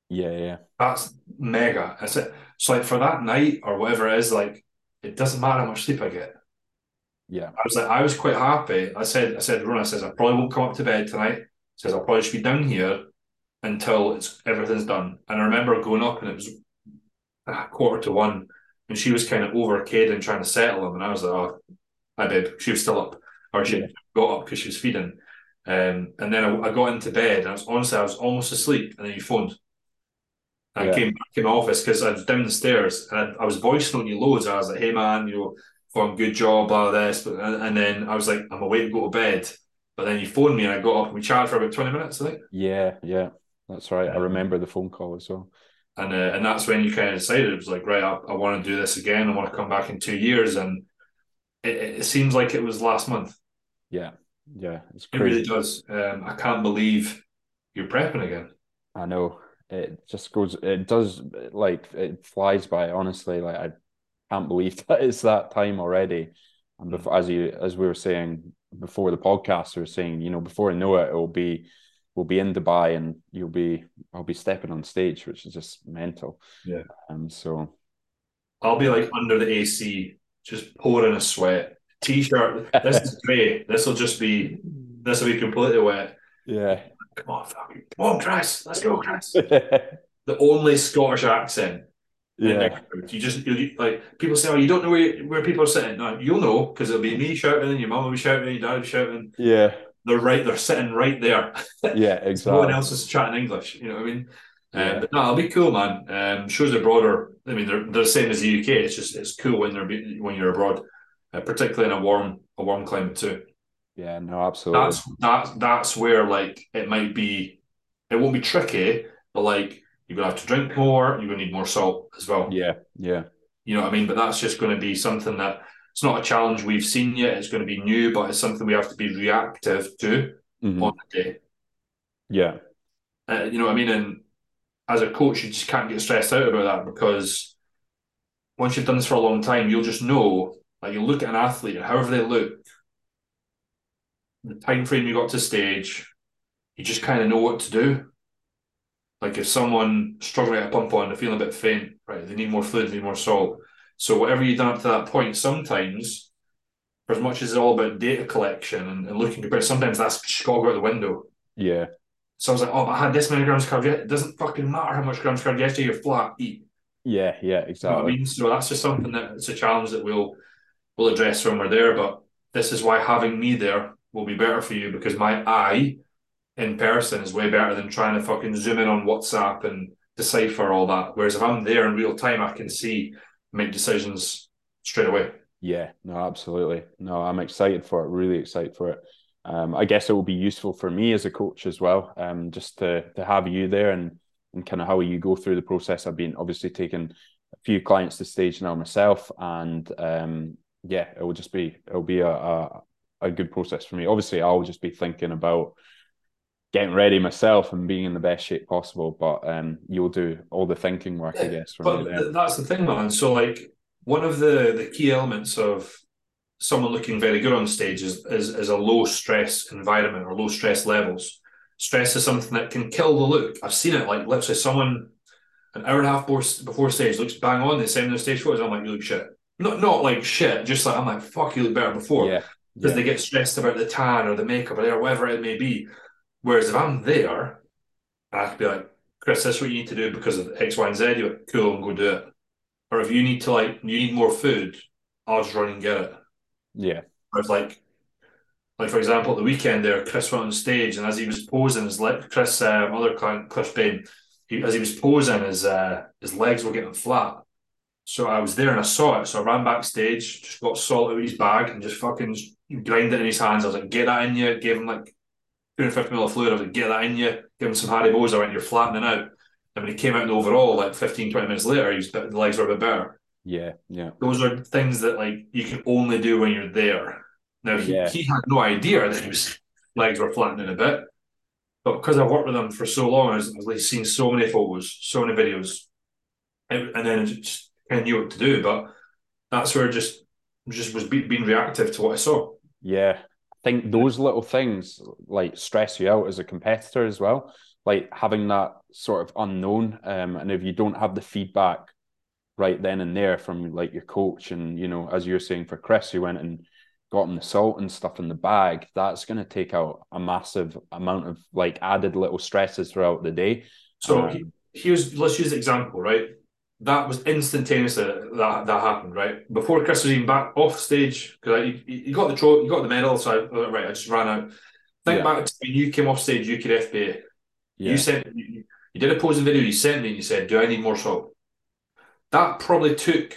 Yeah, yeah. That's mega. That's it. So like for that night or whatever it is, like it doesn't matter how much sleep I get. Yeah. I was like, I was quite happy. I said, I said, Rona says, I probably won't come up to bed tonight. Says I'll probably just be down here until it's everything's done. And I remember going up and it was a quarter to one, and she was kind of over kid and trying to settle him, and I was like, "Oh, hi babe." She was still up, or she yeah. got up because she was feeding. Um, and then I, I, got into bed, and I was honestly I was almost asleep, and then you phoned. Yeah. I came back in the office because I was down the stairs, and I, I was voicing on you loads. I was like, "Hey man, you know, for good job, all this," but and then I was like, "I'm away to go to bed." But then you phoned me, and I got up, and we chatted for about twenty minutes. I think. Yeah, yeah, that's right. I remember the phone call as well and uh, and that's when you kind of decided it was like right I, I want to do this again. I want to come back in two years. And it, it seems like it was last month. Yeah. Yeah it's crazy. it really does. Um, I can't believe you're prepping again. I know. It just goes it does like it flies by honestly. Like I can't believe that it's that time already. And before, as you as we were saying before the podcast we were saying you know before I know it it will be we'll be in Dubai and you'll be I'll be stepping on stage, which is just mental. Yeah. And um, so I'll be like under the AC, just pouring a sweat. T-shirt. This is great. This will just be this will be completely wet. Yeah. Come on, fucking come on, Chris. Let's go, Chris. the only Scottish accent. Yeah. You just you, like people say, oh, you don't know where where people are sitting. No, you'll know because it'll be me shouting, and your mum will be shouting, and your dad will be shouting. Yeah they're right, they're sitting right there. Yeah, exactly. no one else is chatting English. You know what I mean? Um, yeah. Um, but no, it'll be cool, man. Um, shows abroad I mean, they're, they're the same as the UK. It's just it's cool when they're when you're abroad, uh, particularly in a warm a warm climate too. Yeah, no, absolutely. That's that's that's where like it might be. It won't be tricky, but like you're gonna have to drink more. You're gonna need more salt as well. Yeah, yeah. You know what I mean? But that's just going to be something that it's not a challenge we've seen yet. It's going to be new, but it's something we have to be reactive to mm-hmm. on the day. Yeah. Uh, you know what I mean? And as a coach, you just can't get stressed out about that because once you've done this for a long time, you'll just know. Like you look at an athlete, and however they look, the time frame you got to stage, you just kind of know what to do. Like if someone struggling at a pump on, they're feeling a bit faint, right? They need more fluid, they need more salt. So whatever you've done up to that point, sometimes, for as much as it's all about data collection and, and looking compared, sometimes that's just got to go out the window. Yeah. So I was like, oh, I had this many grams carb. It doesn't fucking matter how much grams carb yesterday. You're flat. Eat. Yeah. Yeah. Exactly. You know I mean, so that's just something that it's a challenge that we'll we'll address when we're there. But this is why having me there will be better for you because my eye in person is way better than trying to fucking zoom in on WhatsApp and decipher all that. Whereas if I'm there in real time, I can see make decisions straight away. Yeah, no, absolutely. No, I'm excited for it. Really excited for it. Um, I guess it will be useful for me as a coach as well, um, just to to have you there and and kind of how you go through the process. I've been obviously taking a few clients to stage now myself, and um, yeah, it will just be it'll be a, a a good process for me. Obviously, I'll just be thinking about getting ready myself and being in the best shape possible. But um, you'll do all the thinking work, I guess. but th- that's the thing, man. So like one of the the key elements of someone looking very good on stage is, is, is a low stress environment or low stress levels. Stress is something that can kill the look. I've seen it like literally someone an hour and a half before stage looks bang on. They send their stage photos. I'm like, you look shit. Not not like shit. Just like I'm like, fuck, you look better before. Yeah. Because yeah. they get stressed about the tan or the makeup or whatever it may be. Whereas if I'm there, I could be like, Chris, this is what you need to do because of X, Y, and Z. You're like, cool, and go do it. Or if you need to like, you need more food, I'll just run and get it. Yeah. Or if like, like for example, at the weekend there, Chris went on stage, and as he was posing, his leg, Chris, uh, other client, Chris Bain, he, as he was posing, his uh, his legs were getting flat. So I was there and I saw it. So I ran backstage, just got salt out of his bag and just fucking grind it in his hands. I was like, get that in you. Gave him like 250 ml of fluid. I was like, get that in you, give him some Haribos. I went, you're flattening out. And when he came out in the overall, like 15, 20 minutes later, he's the legs were a bit better. Yeah, yeah. Those are things that like you can only do when you're there. Now he, yeah. he had no idea that his legs were flattening a bit. But because I've worked with him for so long, I've like seen so many photos, so many videos, and, and then just kind of knew what to do. But that's where just just was being reactive to what I saw. Yeah, think those little things like stress you out as a competitor as well. Like having that sort of unknown, um, and if you don't have the feedback right then and there from like your coach, and you know, as you're saying for Chris, who went and got him the salt and stuff in the bag, that's going to take out a massive amount of like added little stresses throughout the day. So um, here's let's use example, right? That was instantaneous that, that that happened right before Chris was even back off stage because you, got the trophy, you got the medal. So I, oh, right, I just ran out. Think yeah. back to when you came off stage, UKDFBA. Yeah. You sent you, you did a posing video. You sent me and you said, "Do I need more salt?" That probably took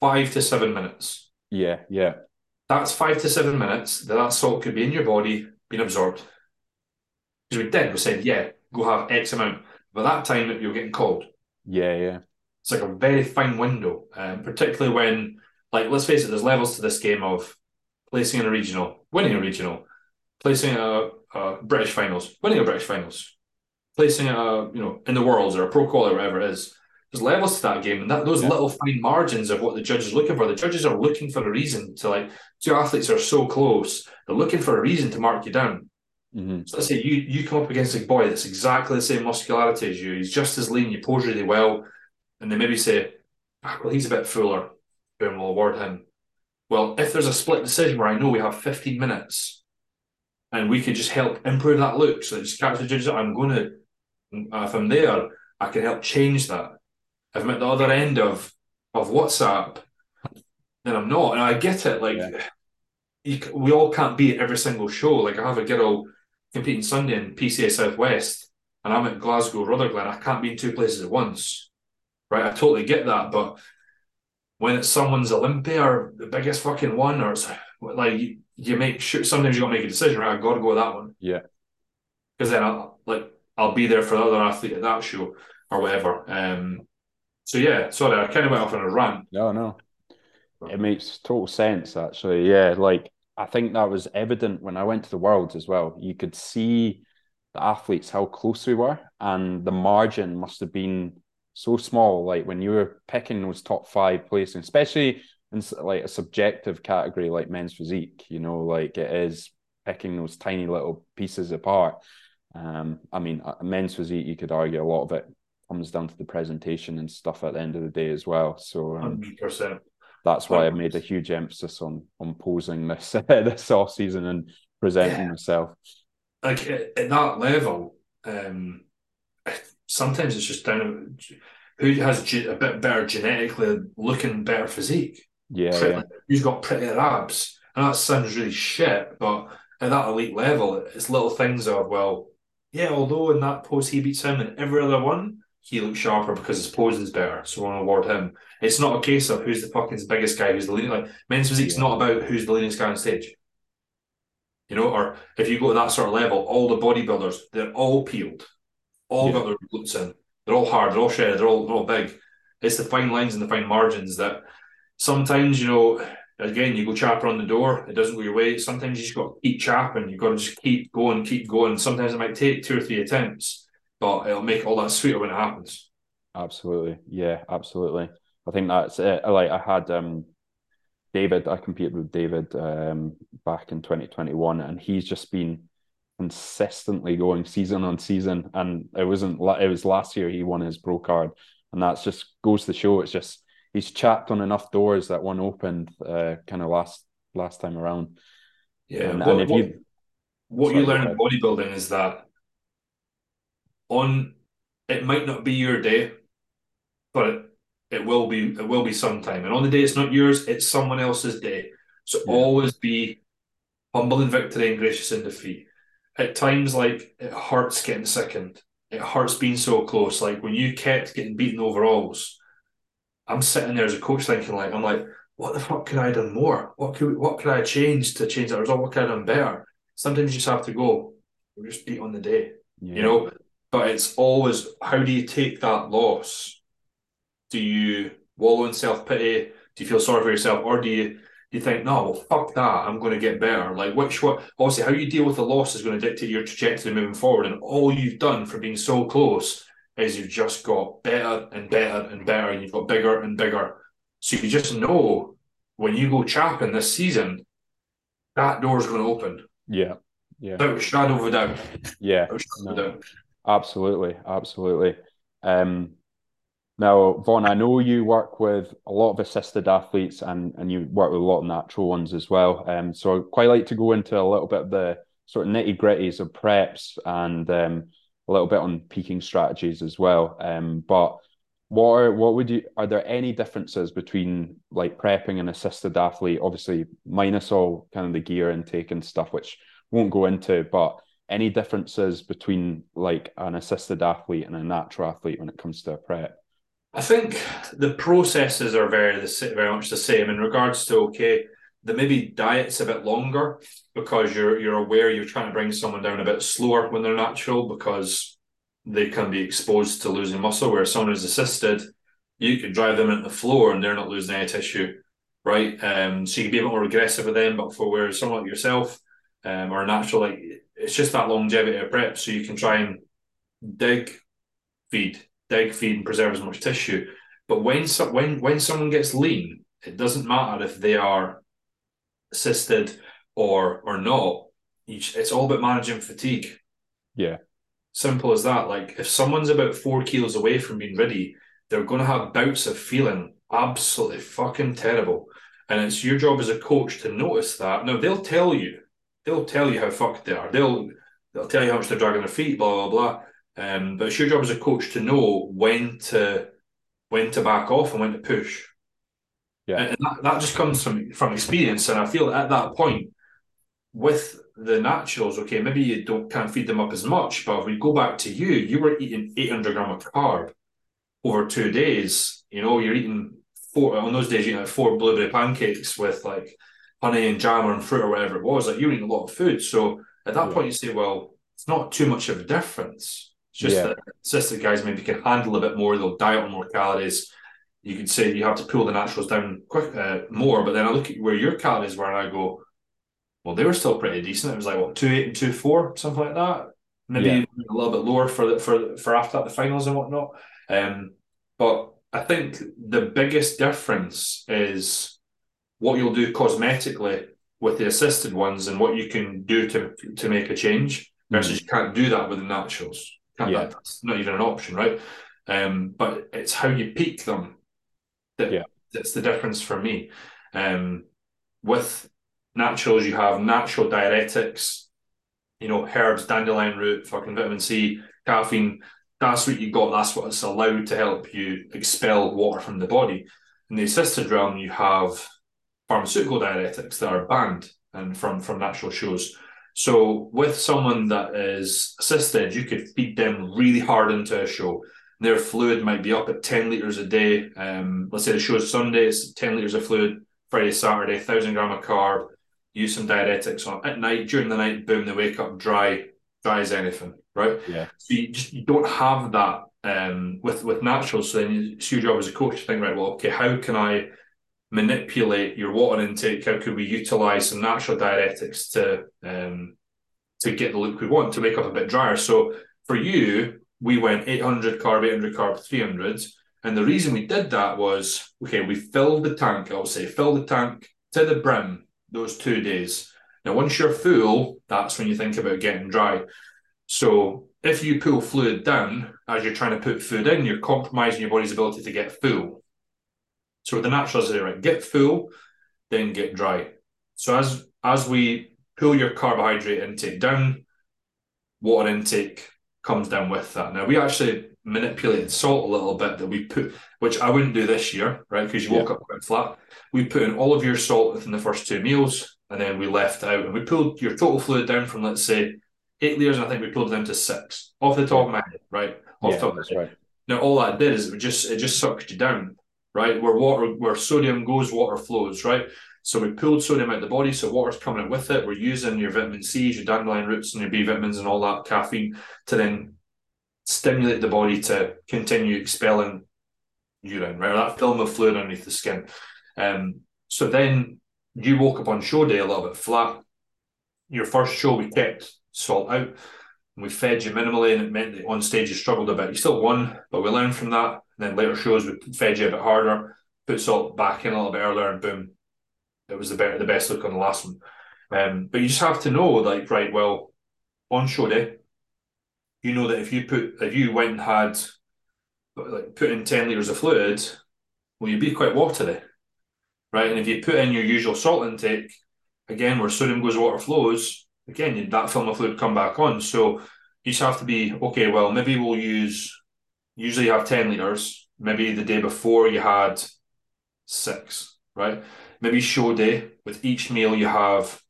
five to seven minutes. Yeah, yeah. That's five to seven minutes that that salt could be in your body, being absorbed. Because we did, we said, "Yeah, go have X amount." By that time, you're getting called. Yeah, yeah it's like a very fine window, um, particularly when, like, let's face it, there's levels to this game of placing in a regional, winning a regional, placing a, a British finals, winning a British finals, placing a you know in the worlds or a pro qual or whatever it is. There's levels to that game, and that those yeah. little fine margins of what the judges looking for. The judges are looking for a reason to like two athletes are so close. They're looking for a reason to mark you down. Mm-hmm. So let's say you you come up against a boy that's exactly the same muscularity as you. He's just as lean. You pose really well and they maybe say, ah, well, he's a bit fuller, boom, we'll award him. Well, if there's a split decision where I know we have 15 minutes and we could just help improve that look, so just catch the judges, I'm going to, if I'm there, I can help change that. If I'm at the other end of of WhatsApp, then I'm not. And I get it. Like, yeah. you, we all can't be at every single show. Like, I have a girl competing Sunday in PCA Southwest, and I'm at Glasgow Rutherglen. I can't be in two places at once right? I totally get that, but when it's someone's Olympia or the biggest fucking one, or it's like you, you make sure sometimes you gotta make a decision, right? I gotta go with that one. Yeah. Because then I'll like I'll be there for the other athlete at that show or whatever. Um so yeah, sorry, I kind of went off on a rant. No, no. It makes total sense actually. Yeah, like I think that was evident when I went to the worlds as well. You could see the athletes how close we were, and the margin must have been so small. Like when you were picking those top five places, especially in like a subjective category like men's physique, you know, like it is picking those tiny little pieces apart. Um, I mean, men's physique, you could argue a lot of it comes down to the presentation and stuff at the end of the day as well. So, um, 100%. That's why I've made a huge emphasis on on posing this this off season and presenting yeah. myself. Like at, at that level, um, sometimes it's just down to who has a bit better genetically looking better physique. Yeah, yeah. Who's got prettier abs? And that sounds really shit, but at that elite level, it's little things of well, yeah. Although in that pose he beats him, and every other one he looks sharper because his pose is better, so we want to award him. It's not a case of who's the fucking biggest guy, who's the leading. Like men's physique's yeah. not about who's the leading guy on stage. You know, or if you go to that sort of level, all the bodybuilders they're all peeled, all yeah. got their glutes in. They're all hard, they're all shredded, they're all they're all big. It's the fine lines and the fine margins that sometimes you know. Again, you go chapper on the door, it doesn't go your way. Sometimes you just got to keep chapping. You've got to just keep going, keep going. Sometimes it might take two or three attempts, but it'll make all that sweeter when it happens. Absolutely, yeah, absolutely. I think that's it. Like I had um David, I competed with David um back in 2021, and he's just been consistently going season on season. And it wasn't it was last year he won his pro card, and that's just goes to show it's just he's chapped on enough doors that one opened uh kind of last last time around. Yeah, and, what, and if what, you what you learn in bodybuilding is that on it might not be your day, but it, it will be it will be sometime. And on the day it's not yours, it's someone else's day. So yeah. always be humble in victory and gracious in defeat. At times, like it hurts getting second. It hurts being so close. Like when you kept getting beaten overalls, I'm sitting there as a coach thinking, like, I'm like, what the fuck could I have done more? What could what could I change to change that result? What could I have done better? Sometimes you just have to go, we're just beat on the day. Yeah. You know, but it's always how do you take that loss? Do you wallow in self pity? Do you feel sorry for yourself, or do you you think, no, well, fuck that, I'm going to get better? Like, which what? Obviously, how you deal with the loss is going to dictate your trajectory moving forward. And all you've done for being so close is you've just got better and better and better, and you've got bigger and bigger. So you just know when you go chapping this season, that door's going to open. Yeah. Yeah. Without shadow of a doubt. Yeah. No. Absolutely, absolutely. Um, now, Vaughan, I know you work with a lot of assisted athletes and, and you work with a lot of natural ones as well. Um, so I'd quite like to go into a little bit of the sort of nitty gritties of preps and um, a little bit on peaking strategies as well. Um, but what are what would you are there any differences between like prepping an assisted athlete, obviously minus all kind of the gear intake and stuff, which won't go into, but any differences between like an assisted athlete and a natural athlete when it comes to a prep? I think the processes are very very much the same in regards to okay, the maybe diet's a bit longer because you're you're aware you're trying to bring someone down a bit slower when they're natural because they can be exposed to losing muscle. Where someone who's assisted, you could drive them into the floor and they're not losing any tissue, right? Um, so you can be a bit more aggressive with them. But for where someone like yourself, um, or natural, like it's just that longevity of prep. So you can try and dig, feed, dig, feed, and preserve as much tissue. But when so, when when someone gets lean, it doesn't matter if they are assisted or or not. It's all about managing fatigue. Yeah. Simple as that. Like if someone's about four kilos away from being ready, they're going to have bouts of feeling absolutely fucking terrible. And it's your job as a coach to notice that. Now they'll tell you they'll tell you how fucked they are. They'll they'll tell you how much they're dragging their feet, blah blah blah. Um, but it's your job as a coach to know when to when to back off and when to push. Yeah, and that, that just comes from from experience. And I feel at that point with the naturals, okay, maybe you don't can't feed them up as much, but if we go back to you, you were eating 800 gram of carb over two days. You know, you're eating four on those days. You had four blueberry pancakes with like honey and jam and fruit or whatever it was, like you're eating a lot of food. So at that yeah. point, you say, well, it's not too much of a difference. It's just yeah. that assisted guys maybe can handle a bit more. They'll diet on more calories. You could say you have to pull the naturals down quick uh, more. But then I look at where your calories were, and I go, well, they were still pretty decent. It was like what two eight and two four, something like that. maybe yeah. a little bit lower for the, for for after the finals and whatnot. Um, but I think the biggest difference is what you'll do cosmetically with the assisted ones and what you can do to to make a change versus mm. you can't do that with the naturals. Yeah. That's not even an option, right? Um, but it's how you peak them that yeah. that's the difference for me. Um, with naturals, you have natural diuretics, you know, herbs, dandelion root, fucking vitamin C, caffeine. That's what you got. That's what's allowed to help you expel water from the body. In the assisted realm, you have pharmaceutical diuretics that are banned and from from natural shows. So with someone that is assisted, you could feed them really hard into a show. Their fluid might be up at 10 litres a day. Um, let's say the show is Sunday, it's 10 litres of fluid, Friday, Saturday, 1,000 gram of carb, use some diuretics on at night, during the night, boom, they wake up dry, dry as anything, right? Yeah. So you just you don't have that um, with with naturals. So then it's your job as a coach to think, right, well, okay, how can I manipulate your water intake? How could we utilize some natural diuretics to um, to get the look we want to wake up a bit drier? So for you, we went 800 carb, 800 carb, 300. And the reason we did that was okay, we filled the tank, I'll say, fill the tank to the brim those two days. Now, once you're full, that's when you think about getting dry. So if you pull fluid down as you're trying to put food in, you're compromising your body's ability to get full. So the natural is right, get full, then get dry. So as as we pull your carbohydrate intake down, water intake comes down with that. Now we actually manipulated salt a little bit that we put, which I wouldn't do this year, right? Because you yeah. woke up quite flat. We put in all of your salt within the first two meals, and then we left out and we pulled your total fluid down from let's say eight liters, and I think we pulled it down to six off the top of my head, right? Off yeah, top that's right. Now all that did is it just it just sucked you down, right? Where water where sodium goes, water flows, right? So we pulled sodium out of the body, so water's coming out with it. We're using your vitamin C's, your dandelion roots, and your B vitamins and all that caffeine to then stimulate the body to continue expelling urine, right? That film of fluid underneath the skin. Um, so then you woke up on show day a little bit flat. Your first show, we kept salt out and we fed you minimally, and it meant that on stage you struggled a bit. You still won, but we learned from that. And then later shows, we fed you a bit harder, put salt back in a little bit earlier, and boom, it was the better, the best look on the last one. Um, but you just have to know, like, right, well, on show day, you know that if you put if you went and had like put in 10 litres of fluid, well you'd be quite watery. Right. And if you put in your usual salt intake, again where sodium goes, water flows, again that film of fluid come back on. So you just have to be okay, well, maybe we'll use usually you have 10 litres. Maybe the day before you had six, right? Maybe show day with each meal you have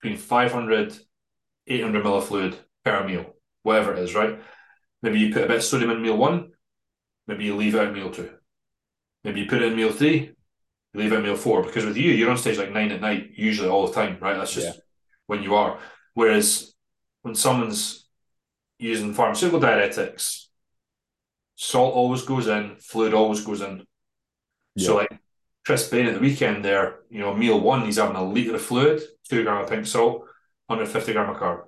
between 500, 800 ml of fluid per meal whatever it is, right? Maybe you put a bit of sodium in meal one, maybe you leave out meal two. Maybe you put it in meal three, you leave out meal four. Because with you, you're on stage like nine at night, usually all the time, right? That's just yeah. when you are. Whereas when someone's using pharmaceutical diuretics, salt always goes in, fluid always goes in. Yeah. So like Chris Bain at the weekend there, you know, meal one, he's having a litre of fluid, two gram of pink salt, 150 gram of carb.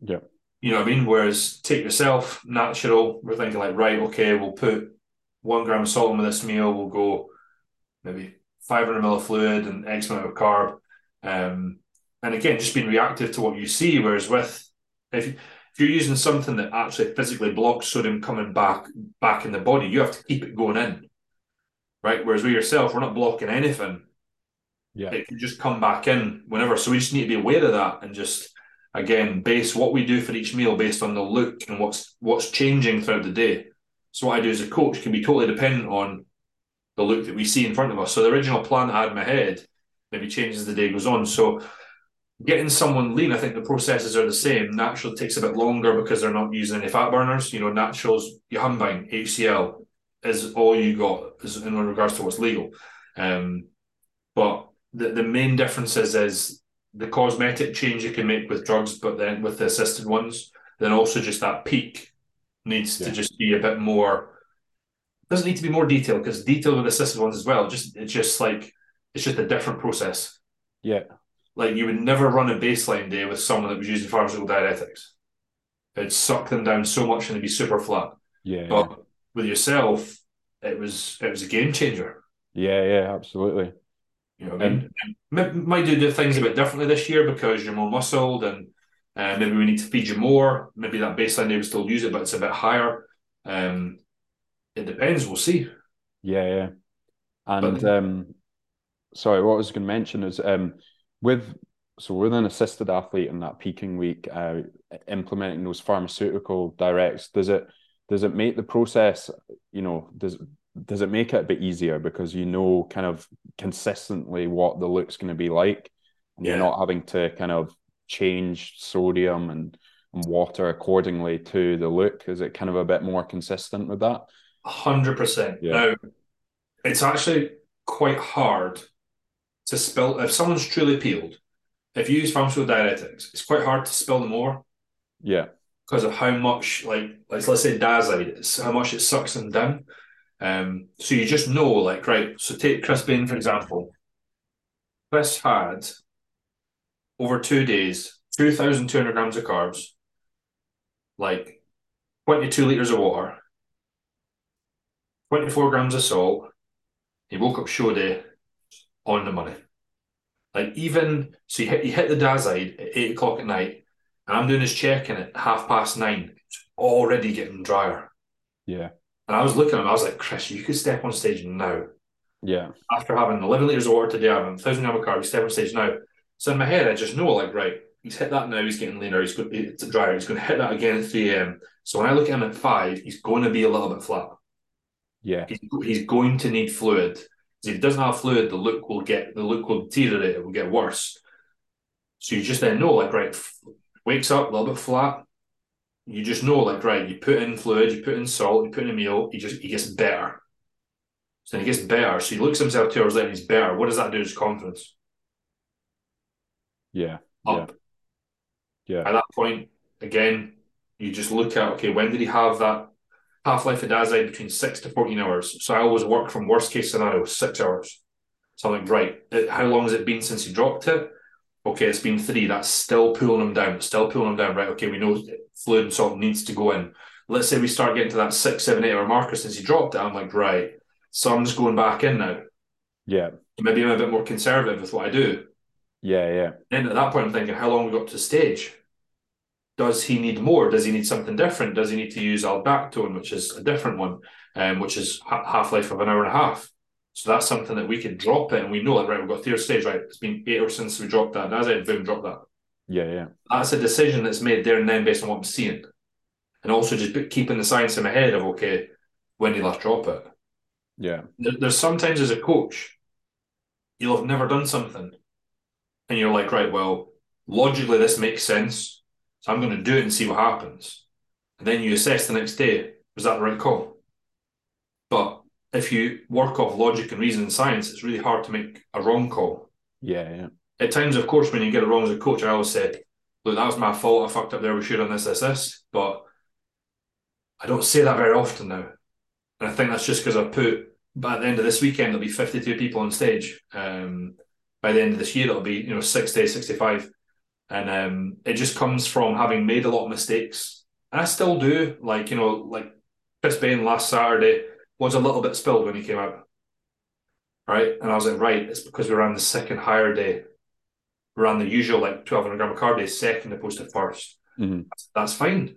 Yeah. You know what I mean? Whereas take yourself, natural, we're thinking like, right, okay, we'll put one gram of salt in with this meal, we'll go maybe 500 ml of fluid and X amount of carb. Um, and again, just being reactive to what you see. Whereas with, if, you, if you're using something that actually physically blocks sodium coming back back in the body, you have to keep it going in. Right. Whereas with yourself, we're not blocking anything. Yeah. It can just come back in whenever. So we just need to be aware of that and just again base what we do for each meal based on the look and what's what's changing throughout the day. So what I do as a coach can be totally dependent on the look that we see in front of us. So the original plan I had in my head maybe changes as the day goes on. So getting someone lean, I think the processes are the same. Natural takes a bit longer because they're not using any fat burners. You know, naturals, Yohimbine, HCL is all you got is in regards to what's legal. Um, but the, the main difference is, is the cosmetic change you can make with drugs, but then with the assisted ones, then also just that peak needs yeah. to just be a bit more. Doesn't need to be more detailed because detailed with assisted ones as well. Just it's just like it's just a different process. Yeah, like you would never run a baseline day with someone that was using pharmaceutical diuretics. it'd suck them down so much and they'd be super flat. Yeah. But with yourself, it was it was a game changer. Yeah, yeah, absolutely. You know I mean? Um, might do the things a bit differently this year because you're more muscled and uh, maybe we need to feed you more. Maybe that baseline they would still use it, but it's a bit higher. Um, it depends. We'll see. Yeah, yeah. And but, um, sorry, what I was going to mention is um, with so with an assisted athlete in that peaking week, uh, implementing those pharmaceutical diuretics, does it does it make the process, you know, does does it make it a bit easier because you know kind of consistently what the look's going to be like, and yeah. you're not having to kind of change sodium and, and water accordingly to the look? Is it kind of a bit more consistent with that? hundred percent. Now, it's actually quite hard to spill if someone's truly peeled. If you use pharmaceutical diuretics, it's quite hard to spill them more. Yeah. Because of how much, like, let's let's say Dyazide, how much it sucks them down. Um, so you just know, like, right. So take Chris Bain for example. Chris had over two days, two thousand two hundred grams of carbs, like twenty two liters of water, 24 grams of salt. He woke up show day on the money. Like even so, you hit you hit the Dyazide at eight o'clock at night, and I'm doing his check-in at half past nine. It's already getting drier. Yeah. And I was looking at him. I was like, Chris, you could step on stage now. Yeah. After having 11 liters of water today, having 1,000 gram of carbs, step on stage now. So in my head, I just know, like, right, he's hit that now. He's getting leaner. He's going. It's drier. He's going to hit that again at 3 a.m. So when I look at him at five, he's going to be a little bit flat. Yeah, he's, he's going to need fluid. If he doesn't have fluid, the look will get the look will deteriorate. It will get worse. So you just then know, like, right, wakes up a little bit flat. You just know, like, right, you put in fluid, you put in salt, you put in a meal, he just he gets better. So then he gets better. So he looks himself two hours later he's better. What does that do to his confidence? Yeah. Up. Yeah. At that point, again, you just look at okay, when did he have that half life of Dyazide between six to 14 hours. So I always work from worst case scenario, six hours. So I'm like, right, how long has it been since he dropped it? Okay, it's been three. That's still pulling him down. still pulling him down. Right. Okay, we know fluid and salt needs to go in. Let's say we start getting to that six, seven, eight hour marker since he dropped it. I'm like, right. So I'm just going back in now. Yeah. Maybe I'm a bit more conservative with what I do. Yeah, yeah. And at that point, I'm thinking, how long we got to stage? Does he need more? Does he need something different? Does he need to use aldactone, which is a different one, um, which is half life of an hour and a half? So that's something that we can drop it, and we know like right, we've got third stage, right? It's been eight hours since we dropped that. That's it, boom, drop that. Yeah, yeah. That's a decision that's made there and then based on what I'm seeing, and also just keeping the science in my head of okay, when do you last drop it? Yeah. There's sometimes as a coach, you'll have never done something, and you're like, right, well, logically this makes sense so I'm going to do it and see what happens. And then you assess the next day, was that the right call? But if you work off logic and reason and science, it's really hard to make a wrong call. Yeah, yeah. At times, of course, when you get it wrong as a coach, I always said, look, that was my fault. I fucked up there. We should have done this, this, this. But I don't say that very often now. And I think that's just because I put, at the end of this weekend, there'll be 52 people on stage. Um, by the end of this year, it'll be, you know, 60, 65 and um, it just comes from having made a lot of mistakes. And I still do. Like you know, like Chris Bain last Saturday was a little bit spilled when he came out, right? And I was like, right, it's because we ran the second higher day. We ran the usual like twelve hundred gram of carb day second opposed to 1st mm-hmm. that's, that's, fine.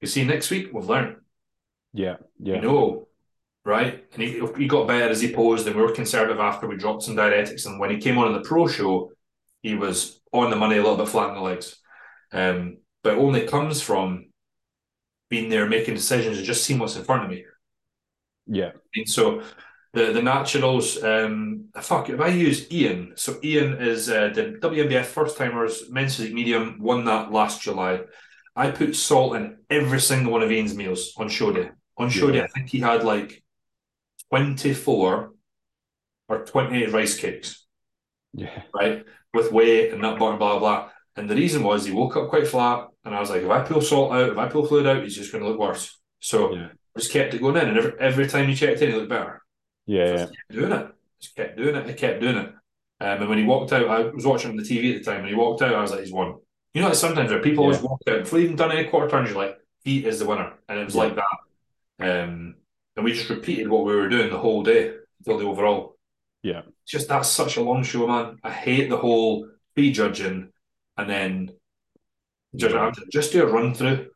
You see, next week we've learned. Yeah, yeah. You know, right? And he, he got better as he posed, and we were conservative after we dropped some diuretics. And when he came on in the pro show, he was on the money, a little bit flat in the legs. Um, but it only comes from being there, making decisions, and just seeing what's in front of me. Yeah. And so the the naturals, um, fuck, if I use Ian, so Ian is uh, the WNBF first timers men's physique medium, won that last July. I put salt in every single one of Ian's meals on show day. On show yeah. day, I think he had like 24 or 28 rice cakes. Yeah. Right with weight and nut butter, blah, blah. And the reason was he woke up quite flat. And I was like, if I pull salt out, if I pull fluid out, he's just going to look worse. So yeah. I just kept it going in. And every, every time you checked in, he looked better. Yeah. So yeah. doing it. Just kept doing it. I kept doing it. Um, and when he walked out, I was watching on the TV at the time. When he walked out, I was like, he's won. You know, sometimes where people always walk out, before even done any quarter turns, you're like, he is the winner. And it was yeah. like that. Um, and we just repeated what we were doing the whole day until the overall. Yeah. It's just that's such a long show, man. I hate the whole prejudging and then just, yeah. just do a run through.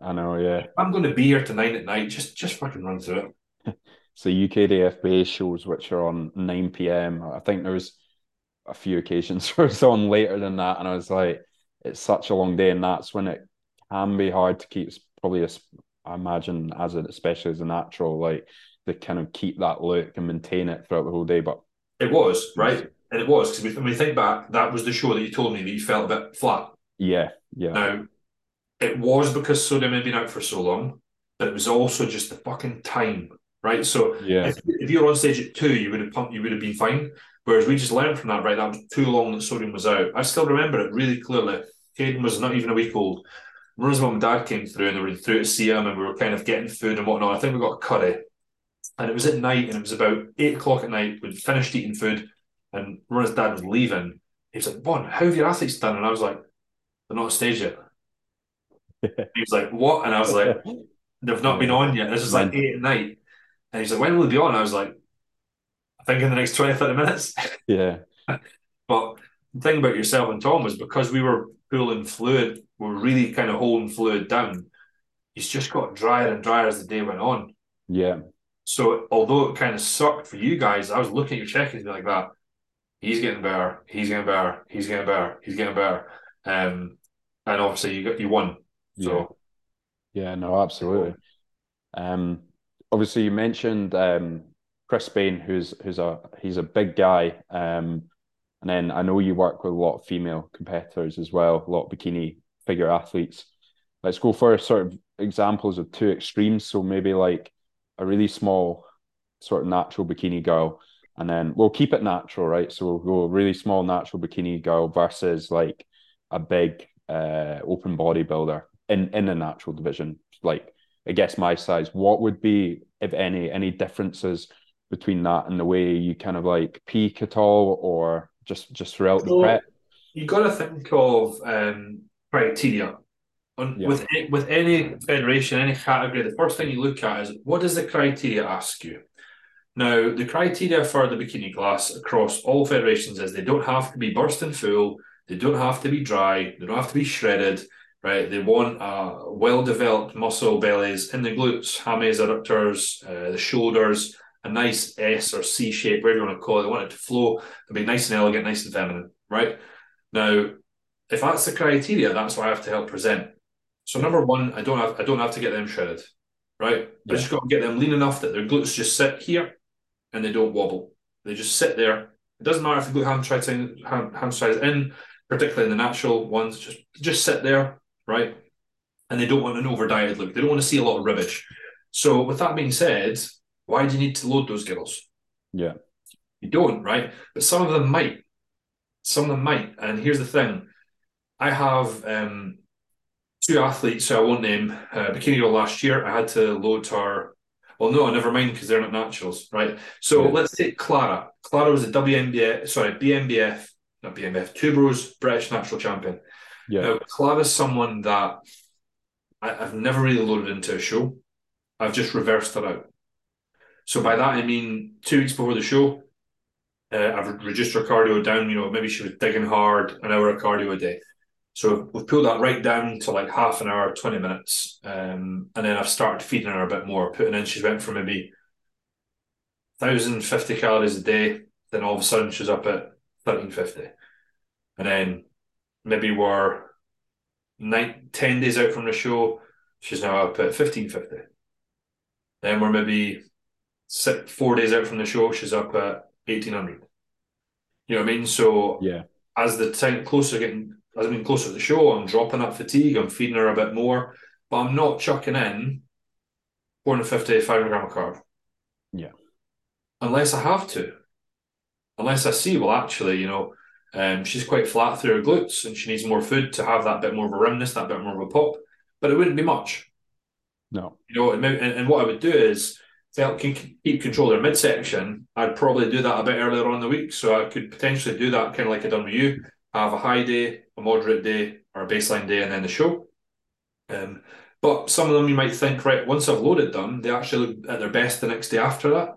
I know, yeah. I'm going to be here tonight at night. Just just fucking run through it. so UKDFBA shows which are on 9 p.m. I think there was a few occasions where it's on later than that, and I was like, it's such a long day, and that's when it can be hard to keep. Probably, a, I imagine, as an especially as a natural, like to kind of keep that look and maintain it throughout the whole day. But it was right, and it was because when we think back, that was the show that you told me that you felt a bit flat. Yeah, yeah. Now, it was because Sodium had been out for so long, but it was also just the fucking time, right? So yeah. if, if you were on stage at two, you would have pumped, you would have been fine. Whereas we just learned from that, right? That was too long that Sodium was out. I still remember it really clearly. Caden was not even a week old. Remember when my dad came through and they were through to see him and we were kind of getting food and whatnot. I think we got a curry. And it was at night and it was about eight o'clock at night. We'd finished eating food and Rona's dad was leaving. He was like, Vaughan, how have your athletes done? And I was like, They're not on stage yet. he was like, What? And I was like, They've not been on yet. This is like eight at night. And he's like, When will they be on? I was like, I think in the next 20, 30 minutes. Yeah. but the thing about yourself and Tom was because we were pulling fluid, we are really kind of holding fluid down. He's just got drier and drier as the day went on. Yeah. So although it kind of sucked for you guys, I was looking at your check-ins like that. He's getting better. He's getting better. He's getting better. He's getting better. Um, and obviously you got you won. So yeah, yeah no, absolutely. Um, obviously you mentioned um Chris Bain, who's who's a he's a big guy. Um, and then I know you work with a lot of female competitors as well, a lot of bikini figure athletes. Let's go for sort of examples of two extremes. So maybe like a really small sort of natural bikini girl, and then we'll keep it natural, right? So we'll go really small natural bikini girl versus like a big uh, open bodybuilder in in the natural division. Like I guess my size. What would be, if any, any differences between that and the way you kind of like peak at all, or just just throughout so the prep? You got to think of um, criteria. On, yeah. with with any federation, any category, the first thing you look at is what does the criteria ask you? Now, the criteria for the bikini class across all federations is they don't have to be bursting full, they don't have to be dry, they don't have to be shredded, right? They want uh, well developed muscle bellies in the glutes, hammies, adductors, uh, the shoulders, a nice S or C shape, whatever you want to call it. They want it to flow and be nice and elegant, nice and feminine, right? Now, if that's the criteria, that's what I have to help present. So number one, I don't have I don't have to get them shredded, right? Yeah. I just got to get them lean enough that their glutes just sit here and they don't wobble. They just sit there. It doesn't matter if the glute hamstring ham, is in, particularly in the natural ones. Just just sit there, right? And they don't want an over dieted look. They don't want to see a lot of rubbish. So with that being said, why do you need to load those girls? Yeah. You don't, right? But some of them might. Some of them might. And here's the thing I have um, two athletes who I won't name. Uh, Bikini Girl last year, I had to load her. Well, no, never mind because they're not naturals, right? So yeah. let's take Clara. Clara was a WNBF, sorry, BNBF, not BNBF, Two Bros British Natural Champion. Yeah. Now, Clara's someone that I, have never really loaded into a show. I've just reversed her out. So by that I mean two weeks before the show, uh, I've reduced her cardio down. You know, maybe she was digging hard, an hour of cardio a day. So we've pulled that right down to like half an hour, twenty minutes, um, and then I've started feeding her a bit more, putting in. She went from maybe 1,050 calories a day, then all of a sudden she's up at 1,350, and then maybe we're nine, 10 days out from the show, she's now up at 1,550. Then we're maybe six, four days out from the show, she's up at eighteen hundred. You know what I mean? So yeah, as the time closer getting as I'm getting closer to the show, I'm dropping that fatigue, I'm feeding her a bit more, but I'm not chucking in 450, 500 gram of carb. Yeah. Unless I have to. Unless I see, well, actually, you know, um, she's quite flat through her glutes and she needs more food to have that bit more of a rimness, that bit more of a pop, but it wouldn't be much. No. You know, and, and what I would do is to help keep control of their midsection, I'd probably do that a bit earlier on the week. So I could potentially do that kind of like I done with you. Have a high day, a moderate day, or a baseline day and then the show. Um, but some of them you might think, right, once I've loaded them, they actually look at their best the next day after that.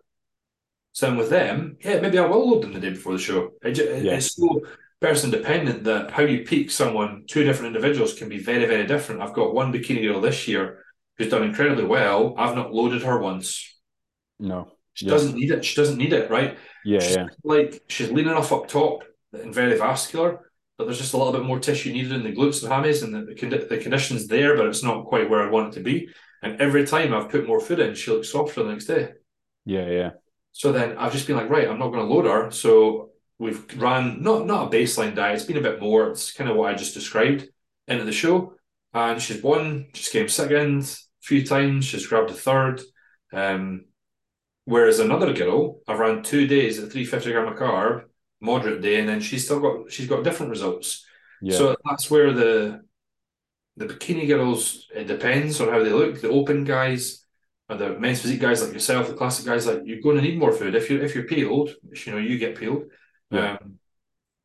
Same with them, yeah, maybe I will load them the day before the show. It, yeah. It's so person dependent that how you peak someone, two different individuals can be very, very different. I've got one bikini girl this year who's done incredibly well. I've not loaded her once. No. She yeah. doesn't need it. She doesn't need it, right? Yeah, she's yeah. Like she's lean enough up top and very vascular, but there's just a little bit more tissue needed in the glutes and hammies, and the, the, the condition's there, but it's not quite where I want it to be. And every time I've put more food in, she looks softer the next day. Yeah, yeah. So then I've just been like, right, I'm not going to load her. So we've ran not not a baseline diet. It's been a bit more. It's kind of what I just described into the show. And she's won. She's came second a few times. She's grabbed a third. Um, whereas another girl, I've ran two days at 350 gram of carb, moderate day, and then she's still got she's got different results. Yeah. So that's where the the bikini girls it depends on how they look. The open guys or the men's physique guys like yourself, the classic guys like you're going to need more food. If you if you're peeled, which you know you get peeled, yeah. um,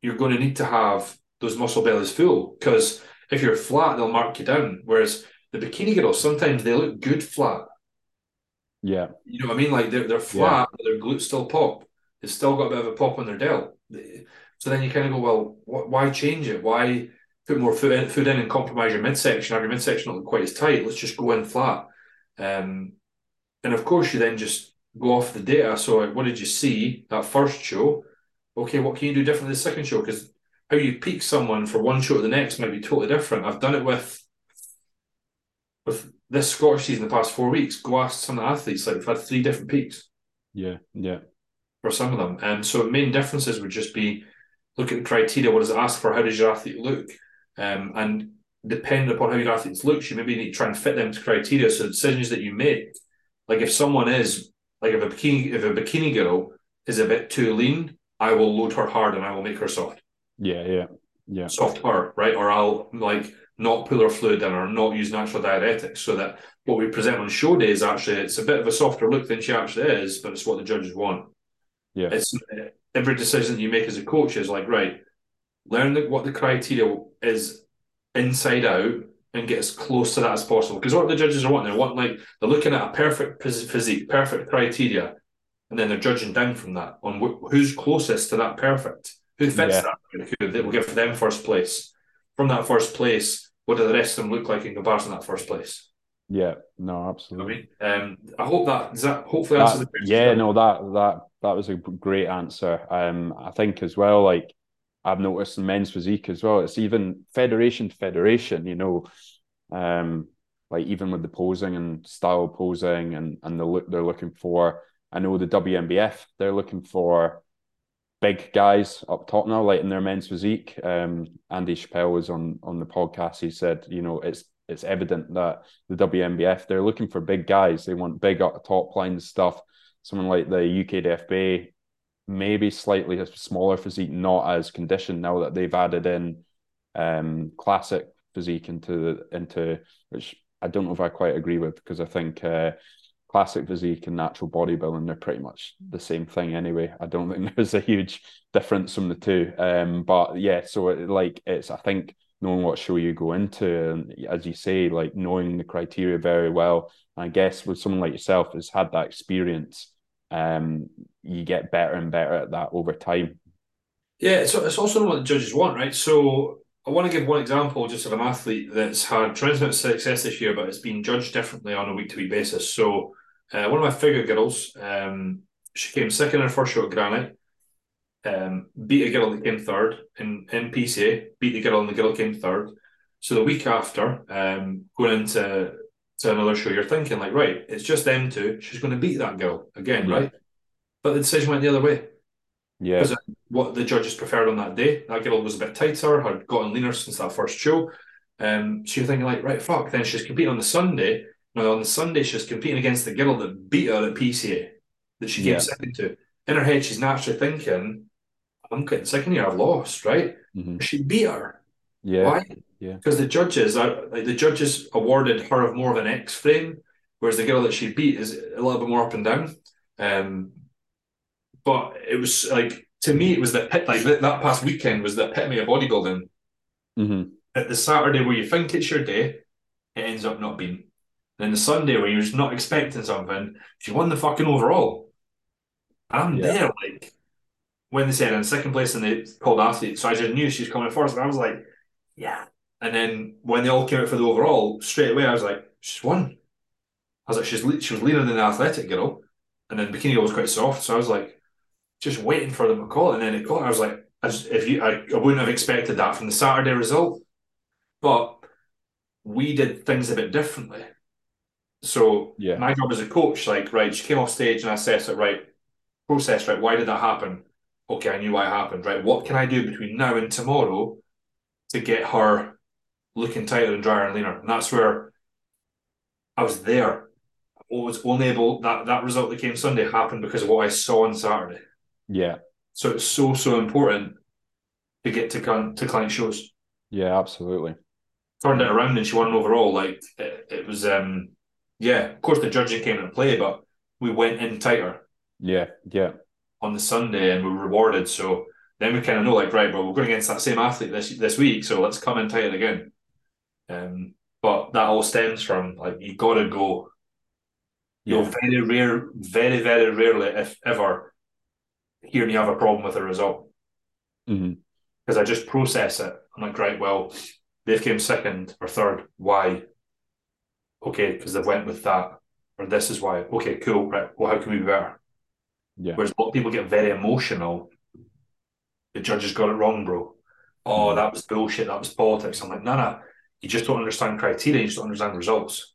you're going to need to have those muscle bellies full because if you're flat, they'll mark you down. Whereas the bikini girls sometimes they look good flat. Yeah, you know what I mean. Like they're they're flat, yeah. but their glutes still pop. They've still got a bit of a pop on their delt. So then you kind of go, well, why change it? Why put more food in, food in and compromise your midsection? Have your midsection not look quite as tight? Let's just go in flat. Um, and of course, you then just go off the data. So, what did you see that first show? Okay, what can you do differently the second show? Because how you peak someone for one show to the next might be totally different. I've done it with with this Scottish season the past four weeks. Go ask some athletes, like we've had three different peaks. Yeah, yeah. For some of them. And so main differences would just be look at the criteria, what does it ask for? How does your athlete look? Um, and depending upon how your athletes look, you maybe need to try and fit them to criteria. So decisions that you make like if someone is like if a bikini if a bikini girl is a bit too lean, I will load her hard and I will make her soft. Yeah, yeah, yeah. Soft her, right? Or I'll like not pull her fluid in or not use natural diuretics so that what we present on show day is actually it's a bit of a softer look than she actually is, but it's what the judges want. Yeah. It's every decision that you make as a coach is like, right, learn the, what the criteria is inside out and get as close to that as possible. Because what the judges are wanting, they're wanting like they're looking at a perfect physique, perfect criteria, and then they're judging down from that on wh- who's closest to that perfect, who fits yeah. that, who they will give them first place. From that first place, what do the rest of them look like in comparison to that first place? Yeah, no, absolutely. I mean, um, I hope that does that hopefully that, answers the question. Yeah, no, that that that was a great answer. Um, I think as well, like I've noticed in men's physique as well. It's even federation to federation, you know, um, like even with the posing and style posing and and the look they're looking for. I know the WNBF they're looking for big guys up top now, like in their men's physique. Um, Andy Chappelle was on on the podcast. He said, you know, it's it's evident that the WNBF they're looking for big guys. They want big up top line stuff. Someone like the UKDFB maybe slightly a smaller physique, not as conditioned now that they've added in um, classic physique into into which I don't know if I quite agree with because I think uh, classic physique and natural bodybuilding they're pretty much the same thing anyway. I don't think there's a huge difference from the two. Um, but yeah, so it, like it's I think knowing what show you go into and as you say, like knowing the criteria very well. And I guess with someone like yourself has had that experience um, you get better and better at that over time. Yeah, so it's also what the judges want, right? So I want to give one example just of an athlete that's had tremendous success this year, but it's been judged differently on a week to week basis. So uh, one of my figure girls, um, she came second in her first show at Granite, um, beat a girl that came third in, in PCA, beat the girl and the girl came third. So the week after, um, going into to another show, you're thinking like, right, it's just them two. She's going to beat that girl again, yeah. right? But the decision went the other way. Yeah. Because what the judges preferred on that day. That girl was a bit tighter, had gotten leaner since that first show. Um, so you're thinking like, right, fuck. Then she's competing on the Sunday. Now on the Sunday, she's competing against the girl that beat her at PCA that she came yeah. second to. In her head, she's naturally thinking, I'm getting sick second here. I've lost, right? Mm-hmm. She beat her. Yeah. Why? Yeah. Because the judges are like the judges awarded her of more of an X frame, whereas the girl that she beat is a little bit more up and down. Um, but it was like to me, it was the pit like that past weekend was the epitome of bodybuilding. Mm-hmm. at the Saturday where you think it's your day, it ends up not being. Then the Sunday where you're just not expecting something, she won the fucking overall. And I'm Yeah. there, like when they said in second place and they called athlete, so I just knew she was coming first, and I was like, yeah. And then when they all came out for the overall, straight away I was like, she's won. I was like, she's she was leaner than the athletic girl, and then bikini girl was quite soft, so I was like, just waiting for them to call it, and then it called. I was like, I just, if you, I, I wouldn't have expected that from the Saturday result, but we did things a bit differently. So Yeah. my job as a coach, like, right, she came off stage and I assessed it, right, process, right, why did that happen? Okay, I knew why it happened, right? What can I do between now and tomorrow to get her looking tighter and drier and leaner? And that's where I was there. I was only able that that result that came Sunday happened because of what I saw on Saturday. Yeah. So it's so so important to get to client to client shows. Yeah, absolutely. Turned it around and she won overall. Like it, it was um yeah, of course the judging came into play, but we went in tighter Yeah, yeah, on the Sunday and we were rewarded. So then we kind of know like right, well we're going against that same athlete this this week, so let's come and in tighter again. Um but that all stems from like you gotta go. You'll very rare, very, very rarely, if ever, hear me have a problem with a result. because I just process it. I'm like, right, well, they came second or third. Why? Okay, because they went with that. Or this is why. Okay, cool. Right. Well, how can we be better? Yeah, Whereas a lot of people get very emotional. The judges got it wrong, bro. Oh, Mhm. that was bullshit. That was politics. I'm like, no, no. You just don't understand criteria. You just don't understand results.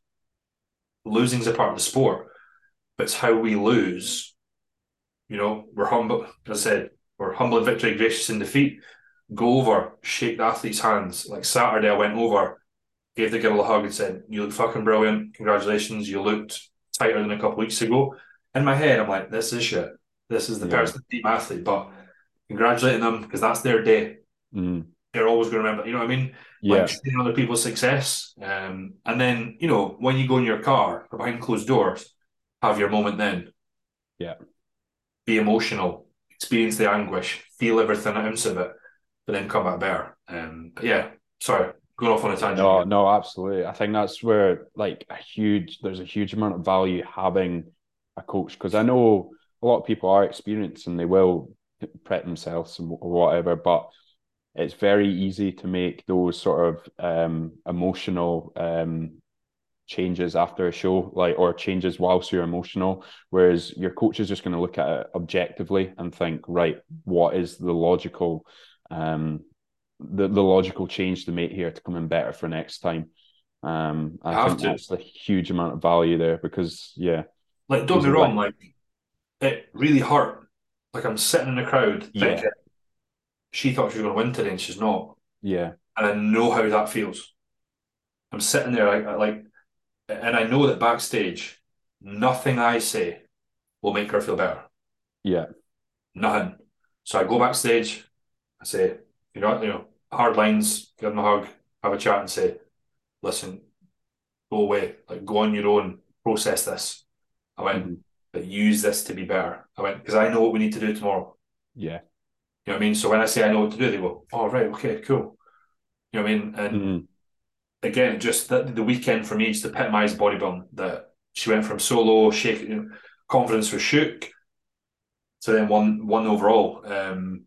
Losing's a part of the sport, but it's how we lose. You know, we're humble. As I said, we're humble in victory, gracious in defeat. Go over, shake the athlete's hands. Like Saturday, I went over, gave the girl a hug and said, You look fucking brilliant. Congratulations. You looked tighter than a couple weeks ago. In my head, I'm like, This is shit. This is the Yeah. person, team athlete. But congratulating them because that's their day. hmm They're always going to remember. You know what I mean? yeah, Like seeing other people's success. Um, and then, you know, when you go in your car or behind closed doors, have your moment then. Yeah. Be emotional, experience the anguish, feel everything ounce of it, but then come back better. Um, but yeah, sorry, going off on a tangent. No, no, absolutely. I think that's where like a huge there's a huge amount of value having a coach because I know a lot of people are experienced and they will prep themselves and or whatever, but it's very easy to make those sort of um, emotional um, changes after a show, like or changes whilst you're emotional. Whereas your coach is just going to look at it objectively and think, right, what is the logical um, the, the logical change to make here to come in better for next time. Um, I Have think to. that's a huge amount of value there because yeah, Like, don't be wrong, like- it really hurt. Like, I'm sitting in the crowd Yeah. thinking, she thought she was going to win today and she's not. yeah, and I know how that feels. I'm sitting there like, like, and I know that backstage, nothing I say will make her feel better. yeah, Nothing. So I go backstage, I say, you know, you know, hard lines, give them a hug, have a chat, and say, listen, go away, like go on your own, process this. I went, Mhm. but use this to be better. I went because I know what we need to do tomorrow. yeah, You know what I mean? So when I say I know what to do, they go, oh right, okay, cool. You know what I mean? And Mhm. again, just the, the weekend for me just epitomised bodybuilding. That she went from solo, shaking, confidence was shook, to then one one overall. Um,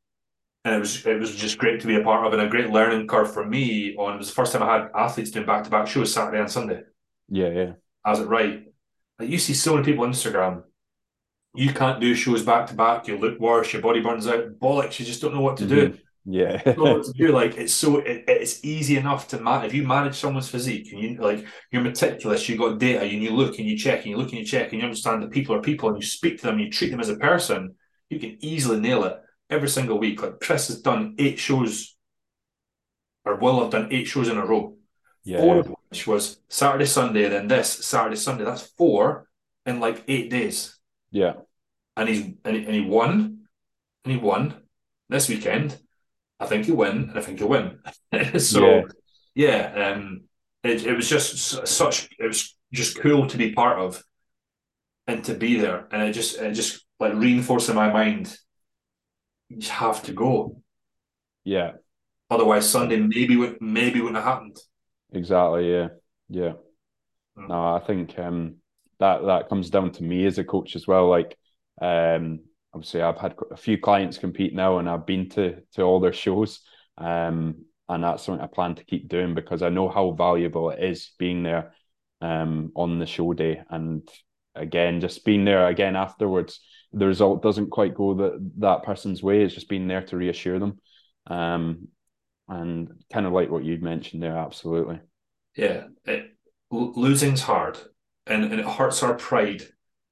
and it was it was just great to be a part of and a great learning curve for me. On it was the first time I had athletes doing back to back shows Saturday and Sunday. yeah, yeah, I was it right? Like you see so many people on Instagram. You can't do shows back to back. You look worse. Your body burns out. Bollocks! You just don't know what to do. Mhm. yeah, don't know what to do. Like it's so it, it's easy enough to manage. If you manage someone's physique and you like you're meticulous, you got data, and you look and you check and you look and you check and you understand that people are people and you speak to them, and you treat them as a person, you can easily nail it every single week. Like Chris has done eight shows, or will have done eight shows in a row. Four yeah, of which was Saturday, Sunday, then this Saturday, Sunday. That's four in like eight days yeah, and he's and he, and he won, and he won this weekend. I think he'll win, and I think he'll win. so Yeah. yeah, um, it it was just such it was just cool to be part of, and to be there, and it just it just like reinforced in my mind. You just have to go. yeah. Otherwise, Sunday maybe would maybe wouldn't have happened. Exactly. Yeah. Yeah. Mm. No, I think um, that that comes down to me as a coach as well. Like, um, obviously, I've had a few clients compete now, and I've been to to all their shows. Um, and that's something I plan to keep doing because I know how valuable it is being there um, on the show day. And again, just being there again afterwards, the result doesn't quite go that that person's way. It's just being there to reassure them. Um, and kind of like what you mentioned there, absolutely. Yeah, it, losing's hard, and, and it hurts our pride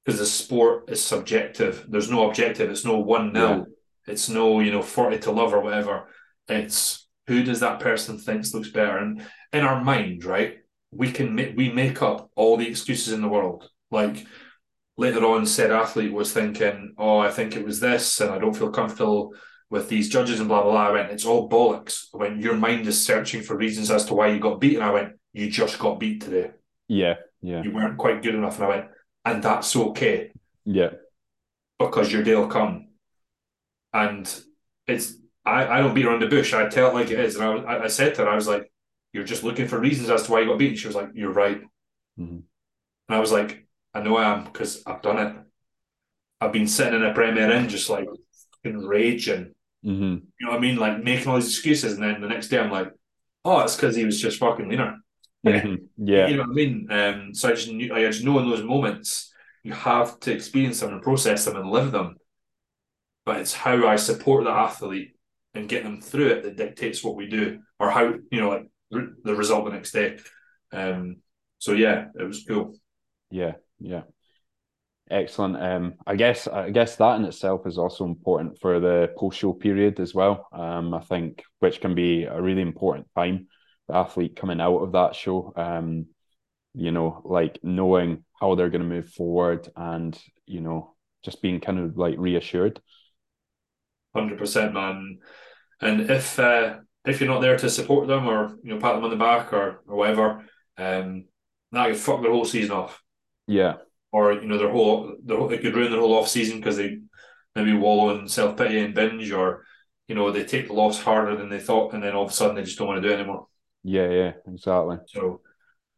because the sport is subjective. There's no objective. It's no one nil. Yeah. It's no you know forty to love or whatever. It's who does that person thinks looks better, and in our mind, right, we can make we make up all the excuses in the world. Like later on, said athlete was thinking, "Oh, I think it was this, and I don't feel comfortable." With these judges and blah blah blah. I went, it's all bollocks. When your mind is searching for reasons as to why you got beaten, I went, you just got beat today. Yeah, yeah. You weren't quite good enough, and I went, and that's okay. Yeah, because your day will come. And it's I, I don't beat around the bush. I tell it like it is, and I I said to her, I was like, you're just looking for reasons as to why you got beaten. She was like, you're right. Mm-hmm. And I was like, I know I am because I've done it. I've been sitting in a Premier Inn just like in raging Mm-hmm. You know what I mean? Like making all these excuses, and then the next day I'm like, oh, it's because he was just fucking leaner. Mm-hmm. Yeah, you know what I mean. Um, so I just, knew, I just know in those moments you have to experience them and process them and live them. But it's how I support the athlete and get them through it that dictates what we do, or how you know, like the result the next day. Um, so yeah, it was cool. Yeah, yeah. Excellent. Um, I guess I guess that in itself is also important for the post show period as well. Um, I think which can be a really important time. The athlete coming out of that show, um, you know, like knowing how they're going to move forward, and you know, just being kind of like reassured. Hundred percent, man. And if uh, if you're not there to support them or you know pat them on the back or or whatever, um, that could fuck their whole season off. Yeah or you know their whole their whole, it could ruin their whole off season because they maybe wallow in self pity and binge, or you know they take the loss harder than they thought, and then all of a sudden they just don't want to do it anymore. Yeah, yeah, exactly. So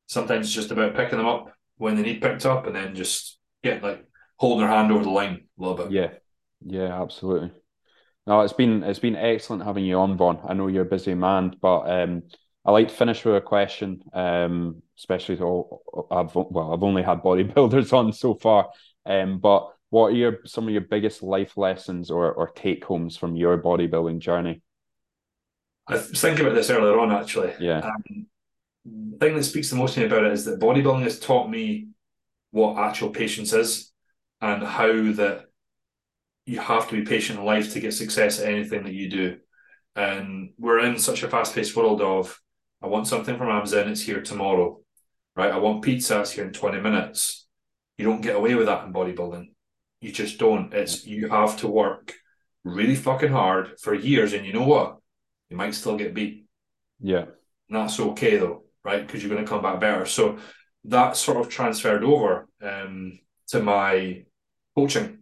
sometimes it's just about picking them up when they need picked up, and then just getting like holding their hand over the line a little bit. Yeah, yeah, absolutely. No, it's been it's been excellent having you on, Vaughan. I know you're a busy man, but um, I like to finish with a question, um, especially to all I've well, I've only had bodybuilders on so far, um, but what are your some of your biggest life lessons or or take homes from your bodybuilding journey? I was thinking about this earlier on, actually. Yeah. Um, the thing that speaks the most to me about it is that bodybuilding has taught me what actual patience is and how that you have to be patient in life to get success at anything that you do. And we're in such a fast paced world of I want something from Amazon, it's here tomorrow. Right? I want pizza, it's here in 20 minutes. You don't get away with that in bodybuilding. You just don't. It's you have to work really fucking hard for years, and you know what? You might still get beat. Yeah. And that's okay though, right? Because you're going to come back better. So that sort of transferred over um, to my coaching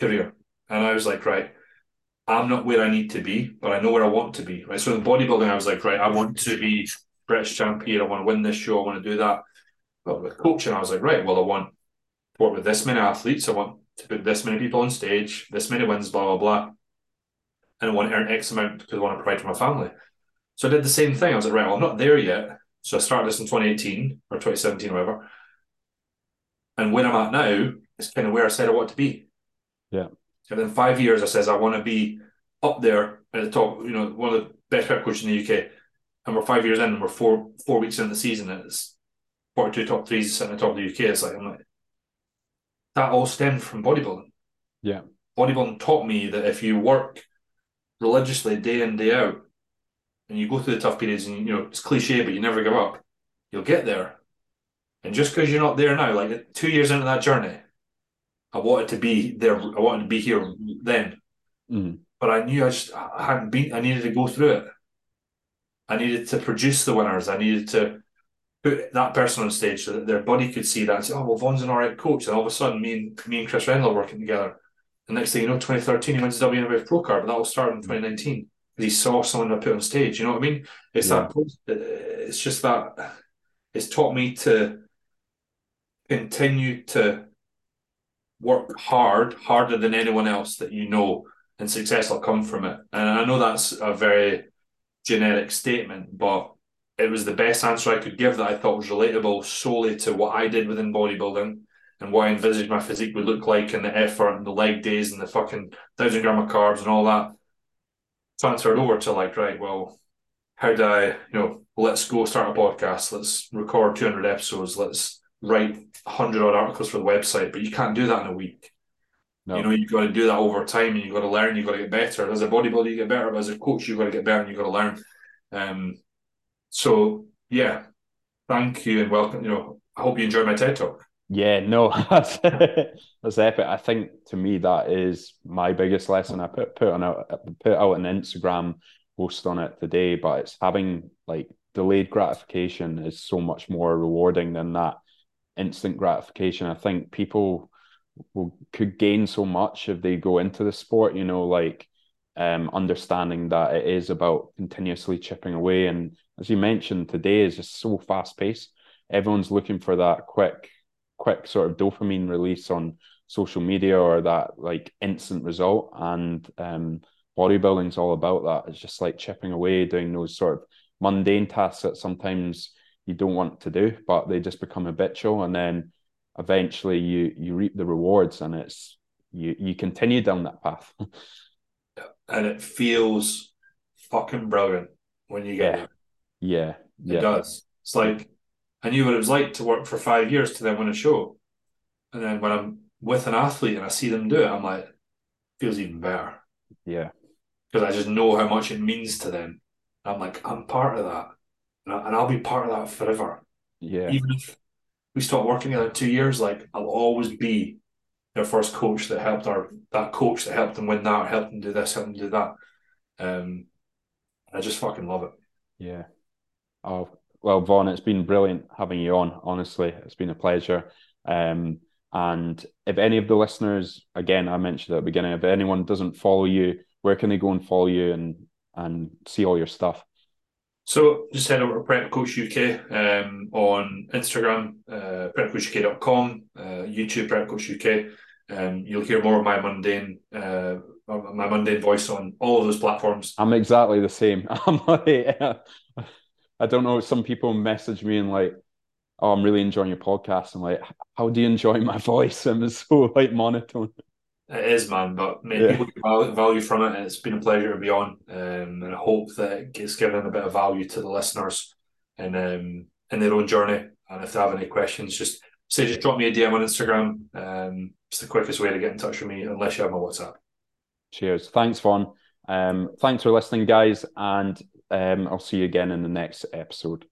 career. And I was like, right, I'm not where I need to be, but I know where I want to be. Right. So in bodybuilding, I was like, right, I want to be British champion. I want to win this show. I want to do that. But with coaching, I was like, right, well, I want to work with this many athletes. I want to put this many people on stage, this many wins, blah, blah, blah. And I want to earn X amount because I want to provide for my family. So I did the same thing. I was like, right, well, I'm not there yet. So I started this in 2018 or 2017 or whatever. And where I'm at now is kind of where I said I want to be. Yeah. And in five years, I says I want to be up there at the top. You know, one of the best prep coaches in the UK. And we're five years in, and we're four four weeks in the season, and it's forty two top threes sitting at the top of the UK. It's like I'm like that all stemmed from bodybuilding. Yeah, bodybuilding taught me that if you work religiously day in day out, and you go through the tough periods, and you know it's cliche, but you never give up, you'll get there. And just because you're not there now, like two years into that journey, I wanted to be there. I wanted to be here then, mm. but I knew I just I hadn't been. I needed to go through it. I needed to produce the winners. I needed to put that person on stage so that their body could see that and say, "Oh, well, Vaughan's an all right coach." And all of a sudden, me and me and Chris Rendall are working together. The next thing you know, 2013, he wins the WNBF Pro Card, but that all started in 2019. he saw someone I put on stage. You know what I mean? It's yeah. that. It's just that. It's taught me to continue to work hard, harder than anyone else that you know, and success will come from it. And I know that's a very generic statement, but it was the best answer I could give that I thought was relatable solely to what I did within bodybuilding and what I envisaged my physique would look like and the effort and the leg days and the fucking thousand gram of carbs and all that. Transferred over to like, right, well, how do I, you know, let's go start a podcast, let's record 200 episodes, let's write 100 odd articles for the website, but you can't do that in a week. No. You know, you've got to do that over time and you've got to learn, you've got to get better. As a bodybuilder, you get better, but as a coach, you've got to get better and you've got to learn. Um, so yeah, thank you and welcome. You know, I hope you enjoyed my TED talk. Yeah, no, that's that's epic. I think to me that is my biggest lesson. I put put on a put out an Instagram post on it today, but it's having like delayed gratification is so much more rewarding than that instant gratification. I think people will could gain so much if they go into the sport. You know, like um, understanding that it is about continuously chipping away. And as you mentioned, today is just so fast paced. Everyone's looking for that quick, quick sort of dopamine release on social media or that like instant result. And um, bodybuilding's all about that. It's just like chipping away, doing those sort of mundane tasks that sometimes you don't want to do, but they just become habitual, and then eventually you you reap the rewards, and it's you you continue down that path. and it feels fucking brilliant when you get yeah. it. Yeah, it yeah. does. It's like I knew what it was like to work for five years to then win a show, and then when I'm with an athlete and I see them do it, I'm like, feels even better. Yeah, because I just know how much it means to them. I'm like, I'm part of that, and I'll be part of that forever. Yeah, even if we stop working in two years, like I'll always be their first coach that helped our that coach that helped them win that, helped them do this, helped them do that. Um, I just fucking love it. Yeah. Oh well, Vaughan, it's been brilliant having you on. Honestly, it's been a pleasure. Um, and if any of the listeners, again, I mentioned at the beginning, if anyone doesn't follow you, where can they go and follow you and and see all your stuff? So just head over to Prep Coach UK um, on Instagram, uh, prepcoachuk.com, uh, YouTube Prep Coach UK. Um, you'll hear more of my mundane, uh, my mundane voice on all of those platforms. I'm exactly the same. I'm like, I don't know. Some people message me and like, "Oh, I'm really enjoying your podcast." I'm like, "How do you enjoy my voice?" I'm so like monotone. It is, man, but many yeah. people get value from it. It's been a pleasure to be on, um, and I hope that it's given a bit of value to the listeners and um, in their own journey. And if they have any questions, just say, just drop me a DM on Instagram. Um, it's the quickest way to get in touch with me, unless you have my WhatsApp. Cheers. Thanks, Vaughan. Um, thanks for listening, guys, and um, I'll see you again in the next episode.